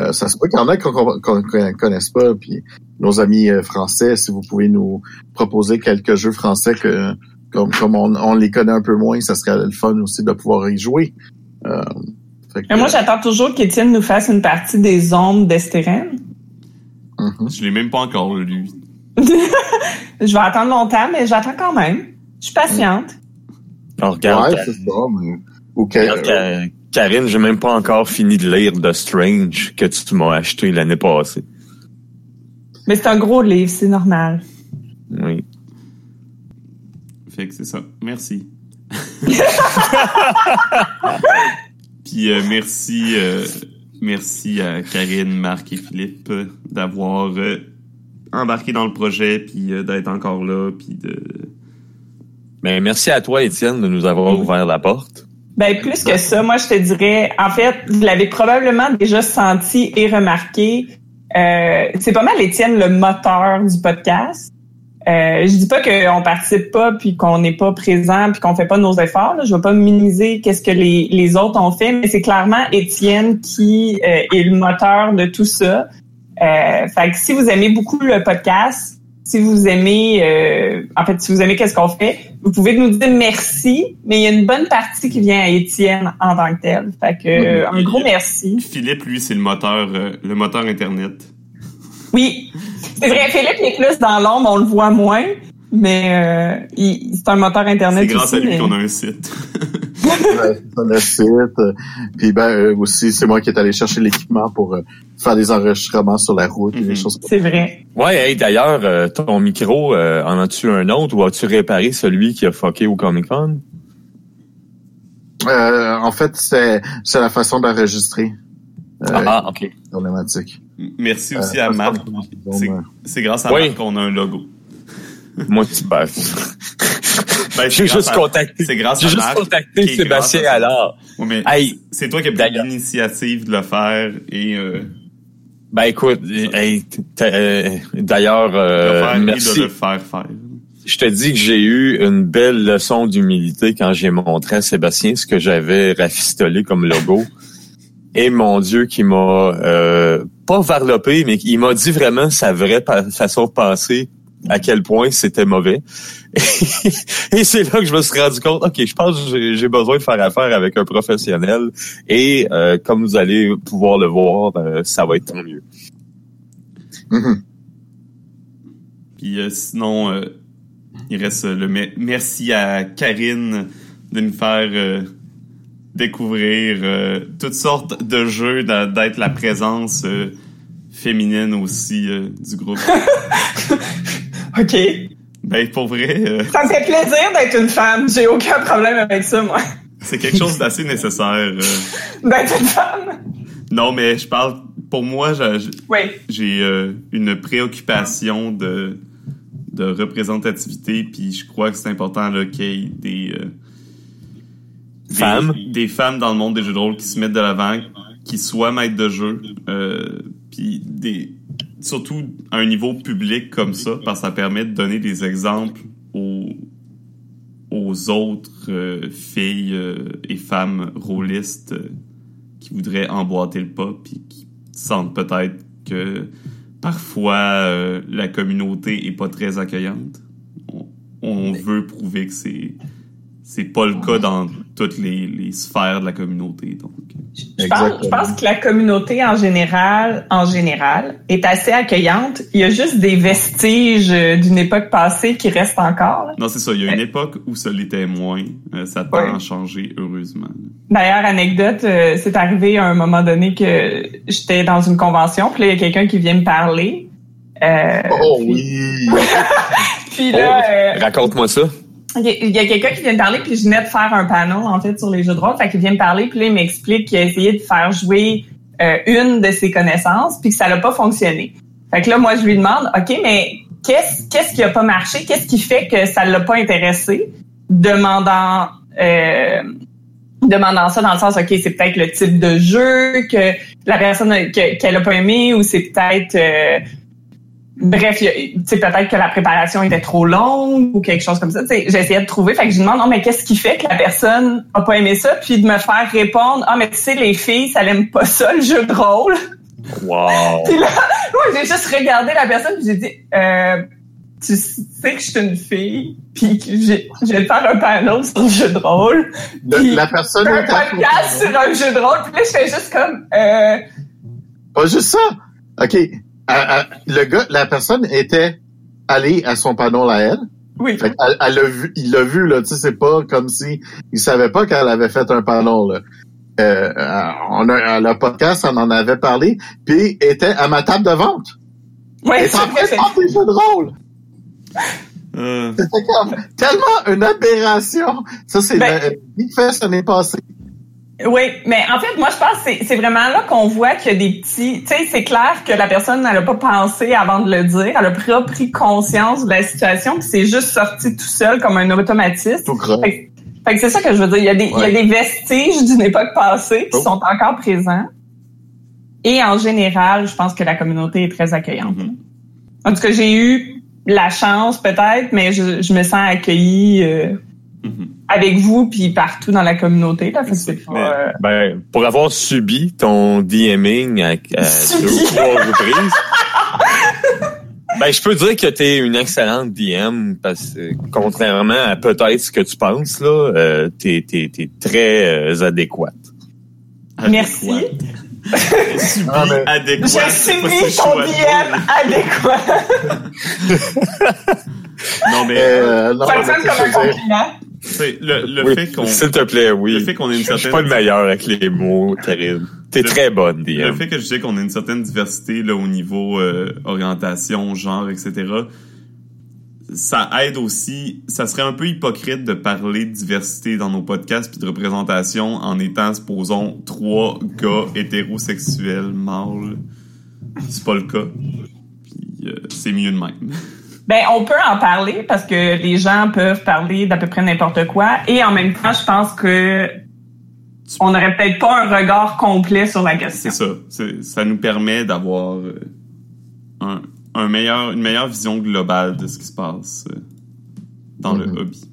euh, ça se peut qu'il y en a qu'on qu'on qu'on connaisse pas. Puis nos amis euh, français, si vous pouvez nous proposer quelques jeux français que comme, comme on, on les connaît un peu moins, ça serait le fun aussi de pouvoir y jouer. Euh, fait que- Mais moi, j'attends toujours qu'Étienne nous fasse une partie des ombres d'Estérène. Mhm. Je l'ai même pas encore lu. Je vais attendre longtemps, mais j'attends quand même. Je suis patiente. Alors, regarde, Ouais, c'est ça. mais- regarde, Karine, j'ai même pas encore fini de lire The Strange que tu m'as acheté l'année passée. Mais c'est un gros livre, c'est normal. Oui. Fait que c'est ça. Merci. Puis euh, merci, euh, merci à Karine, Marc et Philippe euh, d'avoir euh, embarqué dans le projet, puis euh, d'être encore là, puis de. Mais merci à toi, Étienne, de nous avoir ouvert la porte. Ben plus que ça, moi je te dirais, en fait, vous l'avez probablement déjà senti et remarqué. euh, c'est pas mal Étienne le moteur du podcast. Euh, je dis pas qu'on participe pas puis qu'on n'est pas présent puis qu'on fait pas nos efforts. Là. Je veux pas minimiser qu'est-ce que les, les autres ont fait, mais c'est clairement Étienne qui euh, est le moteur de tout ça. Euh, fait que si vous aimez beaucoup le podcast, si vous aimez, euh, en fait, si vous aimez qu'est-ce qu'on fait, vous pouvez nous dire merci, mais il y a une bonne partie qui vient à Étienne en tant que tel. Fait que euh, un gros merci. Philippe, lui, c'est le moteur, euh, le moteur Internet. Oui, c'est vrai, Philippe il est plus dans l'ombre, on le voit moins, mais il- c'est un moteur internet C'est grâce aussi, à lui mais- qu'on a un site. Ça, site. euh, Puis ben euh, aussi, c'est moi qui est allé chercher l'équipement pour euh, faire des enregistrements sur la route et Mhm. des choses comme C'est vrai. Ouais, hey, d'ailleurs, euh, ton micro, euh, en as-tu un autre ou as-tu réparé celui qui a fucké au Comic Con? ça. Euh, en fait, c'est c'est la façon d'enregistrer. Euh, ah, ok. problématique. Merci aussi Euh, à ça, Marc. c'est- grâce à Oui. Marc qu'on a un logo. Moi, tu ben, Ben, J'ai juste à- contacté. C'est grâce J'ai juste Marc. contacté Sébastien alors. Ouais, mais Hey, c'est toi qui as pris l'initiative de le faire et euh, ben écoute, hey, euh, d'ailleurs, euh, merci. de le faire faire. Je te dis que j'ai eu une belle leçon d'humilité quand j'ai montré à Sébastien ce que j'avais rafistolé comme logo. Et mon Dieu, qui m'a euh, pas varlopé, mais il m'a dit vraiment sa vraie façon de penser, à quel point c'était mauvais. et c'est là que je me suis rendu compte, ok, je pense que j'ai- besoin de faire affaire avec un professionnel. Et euh, comme vous allez pouvoir le voir, euh, ça va être tant mieux. Mhm. Puis euh, sinon, euh, il reste le me- merci à Karine de nous faire euh, découvrir euh, toutes sortes de jeux, d'être la présence euh, féminine aussi euh, du groupe. OK. ben pour vrai, euh, Ça me fait plaisir d'être une femme. J'ai aucun problème avec ça, moi. c'est quelque chose d'assez nécessaire. euh. D'être une femme? Non, mais je parle pour moi, j'ai- Oui. euh, une préoccupation de de représentativité, puis je crois que c'est important là, qu'il y ait des, euh, des- Femmes. des femmes dans le monde des jeux de rôle qui se mettent de l'avant, qui soient maîtres de jeu, euh, puis des surtout à un niveau public comme ça, parce que ça permet de donner des exemples aux aux autres euh, filles euh, et femmes rôlistes euh, qui voudraient emboîter le pas puis qui sentent peut-être que parfois la communauté est pas très accueillante. On, on veut prouver que c'est c'est pas le cas dans toutes les, les sphères de la communauté. Donc, Je pense, je pense que la communauté en général, en général, est assez accueillante. Il y a juste des vestiges euh, d'une époque passée qui restent encore. là. non, c'est ça. Il y a une époque où ça l'était moins. Euh, ça tend Ouais. à changer, heureusement. D'ailleurs, anecdote, euh, c'est arrivé à un moment donné que j'étais dans une convention, puis là, il y a quelqu'un qui vient me parler. Euh, Oh puis, oui! puis là, euh, Raconte-moi ça. Il y a- quelqu'un qui vient me parler, puis je venais de faire un panel, en fait, sur les jeux de rôle. Fait qu'il vient me parler, puis là, il m'explique qu'il a essayé de faire jouer euh, une de ses connaissances, puis que ça n'a pas fonctionné. Fait que là, moi, je lui demande, OK, mais qu'est-ce qu'est-ce qui a pas marché? Qu'est-ce qui fait que ça l'a pas intéressé? Demandant... Euh, demandant ça dans le sens, OK, c'est peut-être le type de jeu que la personne qu'elle a pas aimé ou c'est peut-être... euh, Bref, sais, peut-être que la préparation était trop longue ou quelque chose comme ça. J'essayais de trouver. Fait que je demande, non, mais qu'est-ce qui fait que la personne a pas aimé ça? Puis de me faire répondre, ah, mais tu sais, les filles, ça n'aime pas ça, le jeu de rôle. Wow. Puis là, moi, j'ai juste regardé la personne puis j'ai dit, euh, tu sais que je suis une fille, puis que j'ai- je vais faire un panel sur le jeu de rôle. Le- Puis la personne un podcast sur un jeu de rôle. Puis là, je fais juste comme, euh, Pas juste ça. OK. À- à- le gars, la personne était allée à son panneau à elle. oui. Fait qu'elle- elle l'a vu, il l'a vu, là. Tu sais, c'est pas comme si il savait pas qu'elle avait fait un panneau, là. Euh, on a, le podcast, on en avait parlé, puis était à ma table de vente. Ouais, Elle est c'est en train vrai, de c'est- faire des jeux de rôle. Euh, C'était comme tellement une aberration. Ça, c'est Ben- le Big Fest l'année passée. Oui, mais en fait, moi, je pense que c'est- vraiment là qu'on voit qu'il y a des petits... Tu sais, c'est clair que la personne, elle a pas pensé avant de le dire. Elle a pas pris conscience de la situation, puis c'est juste sorti tout seul comme un automatisme. Tout. Fait, que- fait que c'est ça que je veux dire. Il y a des, il y Ouais. a des vestiges d'une époque passée qui Oh. sont encore présents. Et en général, je pense que la communauté est très accueillante. Mhm. En tout cas, j'ai eu la chance peut-être, mais je, je me sens accueillie euh. Avec vous puis partout dans la communauté. Là, fait que Mais, euh, ben, pour avoir subi ton DMing à, à Subi. deux ou trois reprises, ben, je peux dire que t'es une excellente DM parce que contrairement à peut-être ce que tu penses, là, euh, t'es, t'es, t'es très euh, adéquate. Merci. Subi, Ah, mais- adéquat. Je c'est pas subis si ton. DM adéquat. Non, mais Euh, non, Ça me comme un compliment. Sais, le, le Oui, fait qu'on S'il te plaît, oui. le fait qu'on ait une Je suis certaine pas le meilleur avec les mots, Karine. T'es très bonne, DM. Le fait que je disais qu'on a une certaine diversité là, au niveau euh, orientation, genre, etc., ça aide aussi. Ça serait un peu hypocrite de parler de diversité dans nos podcasts puis de représentation en étant, supposons, trois gars hétérosexuels mâles. C'est pas le cas. Puis euh, c'est mieux de même. Ben, on peut en parler parce que les gens peuvent parler d'à peu près n'importe quoi. Et en même temps, je pense que on n'aurait peut-être pas un regard complet sur la question. C'est ça. C'est- Ça nous permet d'avoir euh, un, un meilleur, une meilleure vision globale de ce qui se passe euh, dans Mhm. le hobby.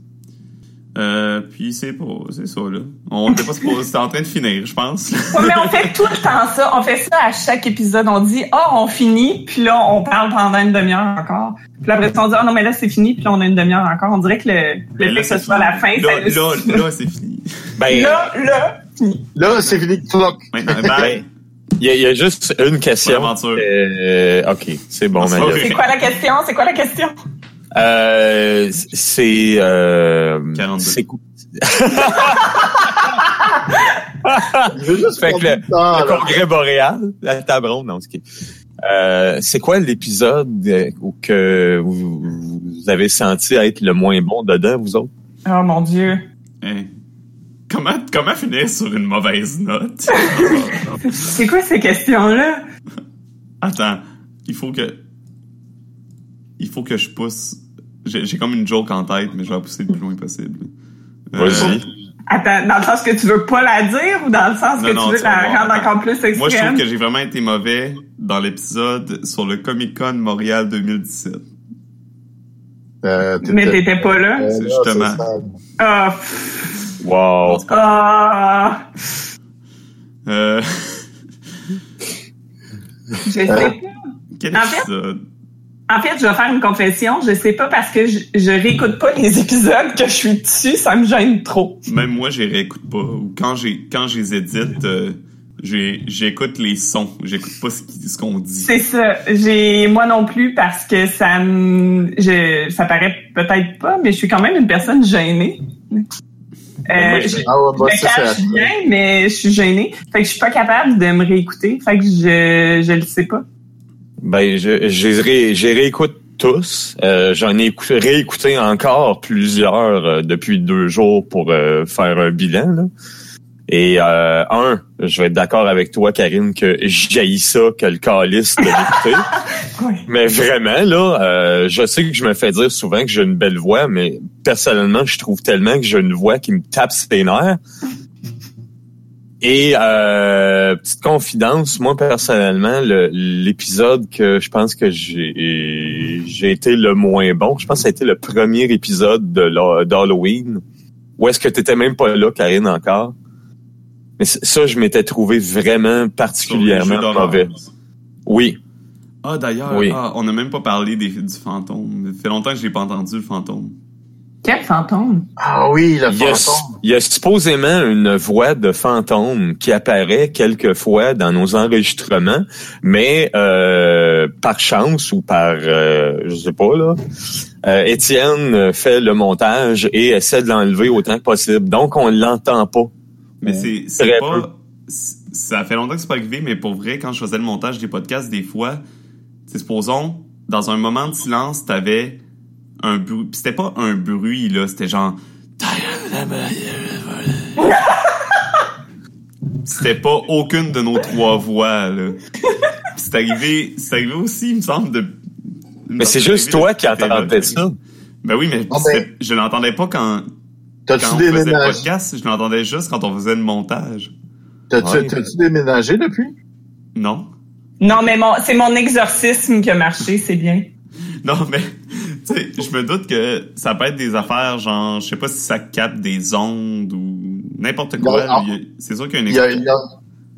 Euh, puis c'est pas, c'est ça là. On était pas supposé, c'était en train de finir, je pense. Ouais, mais on fait tout le temps ça. On fait ça à chaque épisode. On dit, oh, on finit, puis là, on parle pendant une demi-heure encore. Puis là, après, ça, on dit, oh non, mais là, c'est fini, puis là, on a une demi-heure encore. On dirait que le, le fait là, que ce c'est soit la fin, fini. là, ça là, là, c'est fini. Ben, là, là, fini. Là, c'est fini. Clock. Maintenant, bye. il y, a- il y a juste une question. Euh, ok, c'est bon, Ah. C'est quoi la question? C'est quoi la question? Euh, c'est euh, 42. c'est Fait que le- temps, le congrès boréal, la table ronde, non, c'est euh, c'est quoi l'épisode euh, où que vous, vous avez senti être le moins bon dedans, vous autres? Oh mon Dieu. Hein? Comment, comment finir sur une mauvaise note? C'est quoi ces questions-là? Attends, il faut que. Il faut que je pousse. J'ai j'ai comme une joke en tête, mais je vais la pousser le plus loin possible. Euh, Vas-y. Attends, dans le sens que tu veux pas la dire ou dans le sens Non, que non, tu veux la voir. rendre encore plus extrême? Moi, je trouve que j'ai vraiment été mauvais dans l'épisode sur le Comic Con Montréal 2017. Euh, Mais t'étais pas là? Euh, justement. Ah, pff, Wow. ah, Euh, je sais Euh, pas. quel En fait- épisode? En fait, je vais faire une confession. Je sais pas parce que je, je réécoute pas les épisodes que je suis dessus, ça me gêne trop. Même moi, je les réécoute pas. Ou quand j'ai quand je les édite, euh, j'écoute les sons. J'écoute pas ce qu'on dit. C'est ça. J'ai moi non plus parce que ça me, je, ça paraît peut-être pas, mais je suis quand même une personne gênée. Euh, Moi, je- je, Ah ouais, moi, je ça, cache bien, mais je suis gênée. Fait que je suis pas capable de me réécouter. Fait que je je le sais pas. Ben, je, je ré- j'ai réécoute tous. Euh, J'en ai écouté- réécouté encore plusieurs euh, depuis deux jours pour euh, faire un bilan. Là. Et euh, un, je vais être d'accord avec toi, Karine, que j'haïs ça que le calice de l'écouter. Oui. mais vraiment, là, euh, je sais que je me fais dire souvent que j'ai une belle voix, mais personnellement, je trouve tellement que j'ai une voix qui me tape ses nerfs. Et euh, petite confidence, moi personnellement, le- l'épisode que je pense que j'ai j'ai été le moins bon, je pense que ça a été le premier épisode d'Halloween. Où est-ce que tu étais même pas là, Karine, encore? Mais ça, je m'étais trouvé vraiment particulièrement mauvais. Oui. Ah, d'ailleurs, Oui. ah, on n'a même pas parlé des, du fantôme. Ça fait longtemps que j'ai pas entendu le fantôme. Quel fantôme? Ah oui, le Il y, a, fantôme. il y a supposément une voix de fantôme qui apparaît quelquefois dans nos enregistrements, mais euh, par chance ou par, euh, je sais pas là, euh, Étienne fait le montage et essaie de l'enlever autant que possible. Donc on l'entend pas. Mais c'est c'est Très pas. c'est- Ça fait longtemps que c'est pas arrivé, mais pour vrai, quand je faisais le montage des podcasts, des fois, c'est supposons, dans un moment de silence, t'avais un bruit. C'était pas un bruit, là, c'était genre. C'était pas aucune de nos trois voix, là. C'est arrivé, c'est arrivé aussi, il me semble, de. Mais c'est juste toi qui entendais ça. Ben oui, mais Ah ben- je l'entendais pas quand, quand T'as-tu on faisait le déménagé? podcast, je l'entendais juste quand on faisait le montage. T'as-tu Ouais. t'as-tu déménagé depuis? Non? Non, mais mon, c'est mon exorcisme qui a marché, c'est bien. Non, mais, tu je me doute que ça peut être des affaires, genre, je sais pas si ça capte des ondes ou n'importe quoi. Non, Il y a- C'est sûr qu'il y a une Il y a, il y a-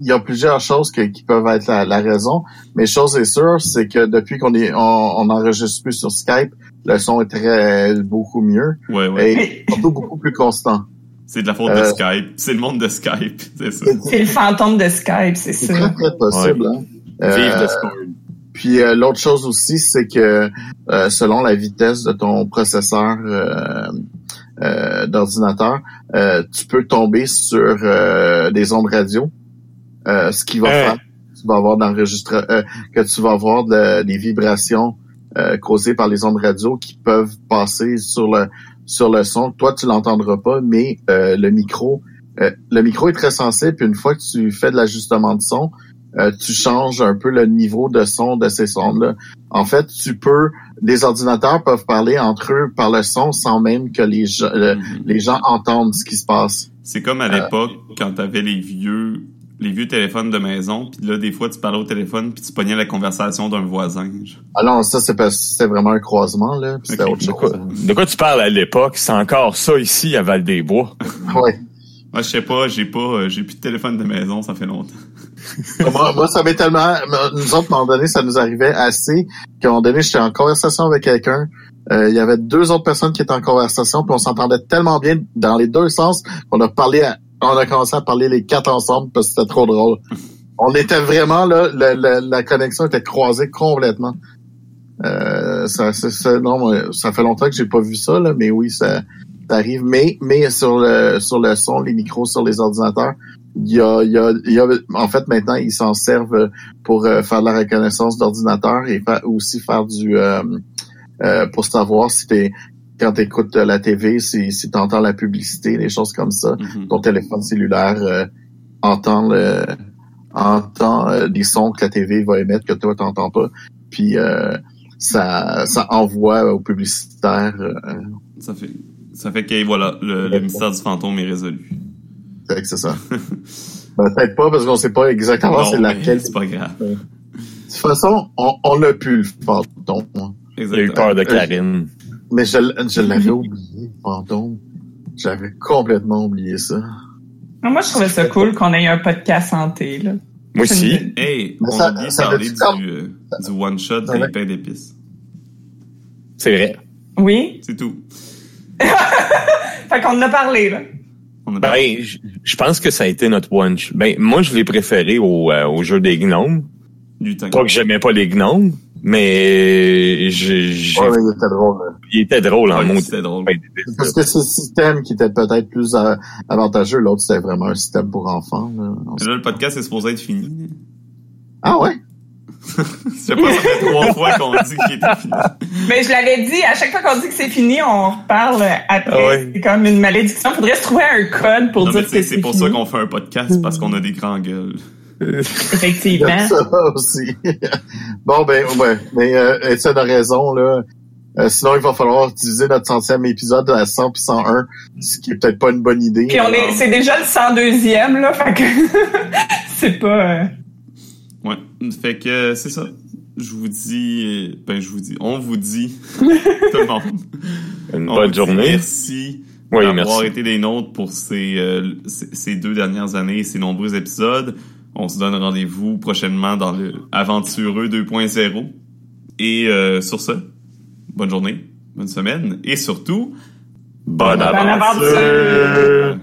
il y a plusieurs choses que- qui peuvent être la, la raison, mais chose est sûre, c'est que depuis qu'on est, on, on enregistre plus sur Skype, le son est très beaucoup mieux Ouais, ouais. et surtout beaucoup plus constant. C'est de la faute de Euh, Skype. C'est le monde de Skype, c'est ça. C'est le fantôme de Skype, c'est C'est ça. très très possible. hein. Euh, Vive de Discord. Puis euh, l'autre chose aussi, c'est que euh, selon la vitesse de ton processeur euh, euh, d'ordinateur, euh, tu peux tomber sur euh, des ondes radio, euh, ce qui va faire que tu vas avoir d'enregistre euh, que tu vas avoir de- des vibrations euh, causées par les ondes radio qui peuvent passer sur le sur le son. Toi, tu l'entendras pas, mais euh, le micro euh, le micro est très sensible. Puis une fois que tu fais de l'ajustement de son, euh, tu changes un peu le niveau de son de ces sondes-là. En fait, tu peux, les ordinateurs peuvent parler entre eux par le son sans même que les, gens- le- Mhm. les gens entendent ce qui se passe. C'est comme à Euh. l'époque, quand t'avais les vieux, les vieux téléphones de maison, puis là, des fois, tu parlais au téléphone, puis tu pognais la conversation d'un voisin. Ah non, ça c'est parce que c'était vraiment un croisement là, puis autre De chose. quoi, de quoi tu parles à l'époque? C'est encore ça ici à Val-des-Bois. Ouais. Moi, je sais pas, j'ai pas, euh, j'ai plus de téléphone de maison, ça fait longtemps. moi, ça m'est tellement. Nous autres, à un moment donné, ça nous arrivait assez qu'à un moment donné, j'étais en conversation avec quelqu'un. euh, Il y avait deux autres personnes qui étaient en conversation, puis on s'entendait tellement bien dans les deux sens qu'on a parlé, à- on a commencé à parler les quatre ensemble parce que c'était trop drôle. On était vraiment là, la connexion était croisée complètement. Euh, ça, ça- non, ça fait longtemps que j'ai pas vu ça, là, mais oui, ça, ça arrive. Mais, mais sur le sur le son, les micros sur les ordinateurs, il y a, il y a, il y a en fait maintenant ils s'en servent pour euh, faire de la reconnaissance d'ordinateur et fa- aussi faire du euh, euh, pour savoir si t'es quand tu écoutes la TV, si, si tu entends la publicité, des choses comme ça, Mhm. ton téléphone cellulaire euh, entend le entend euh, des sons que la TV va émettre que toi t'entends pas, puis euh, ça ça envoie aux publicitaires. euh, Ça fait, ça fait que voilà, le, le mystère du fantôme est résolu. fait que c'est ça. Ben, Peut-être pas parce qu'on sait pas exactement c'est laquelle. C'est pas grave. De toute façon, on, on l'a pu le fantôme. hein. J'ai eu Exactement. peur de Karine. Mais je, l'avais oublié, le fantôme. J'avais complètement oublié ça. Moi, je trouvais ça cool qu'on ait un podcast santé, là. Moi C'est aussi. une- Hey, on ça- a ça parler comme- du, euh, du one-shot Ça des pains d'épices. C'est vrai. Oui. C'est tout. Fait qu'on en a parlé, là. Ben, je pense que ça a été notre one. Ben, moi, je l'ai préféré au, euh, au jeu des gnomes. Pas que j'aimais pas les gnomes, mais j'ai, Ouais, mais il était drôle. là. il était drôle en Ouais, mode. c'était drôle. Parce que c'est le système qui était peut-être plus euh, avantageux. L'autre, c'était vraiment un système pour enfants. Là. Là, le podcast est supposé être fini. Ah ouais? Je pas, ça fait trois fois qu'on dit qu'il était fini. Mais je l'avais dit, à chaque fois qu'on dit que c'est fini, on reparle après. Ah ouais. C'est comme une malédiction. Faudrait se trouver un code pour Non, mais dire que c'est c'est c'est pour fini. ça qu'on fait un podcast, parce qu'on a des grands gueules. Effectivement. ça aussi. bon, ben, ouais. Mais euh, Étienne a raison, là. Euh, sinon, il va falloir utiliser notre centième épisode à 100 puis 101, ce qui est peut-être pas une bonne idée. Puis on est, c'est déjà le 102e, là. Fait que c'est pas... euh, Ouais. Fait que euh, c'est ça. Je vous dis, euh, ben je vous dis, on vous dit, tout le monde. Une On vous bonne dit journée. Merci Oui, d'avoir été des nôtres pour ces, euh, ces ces deux dernières années et ces nombreux épisodes. On se donne rendez-vous prochainement dans le Aventureux 2.0. Et euh, sur ce, bonne journée, bonne semaine et surtout, Bonne Bonne aventure. aventure.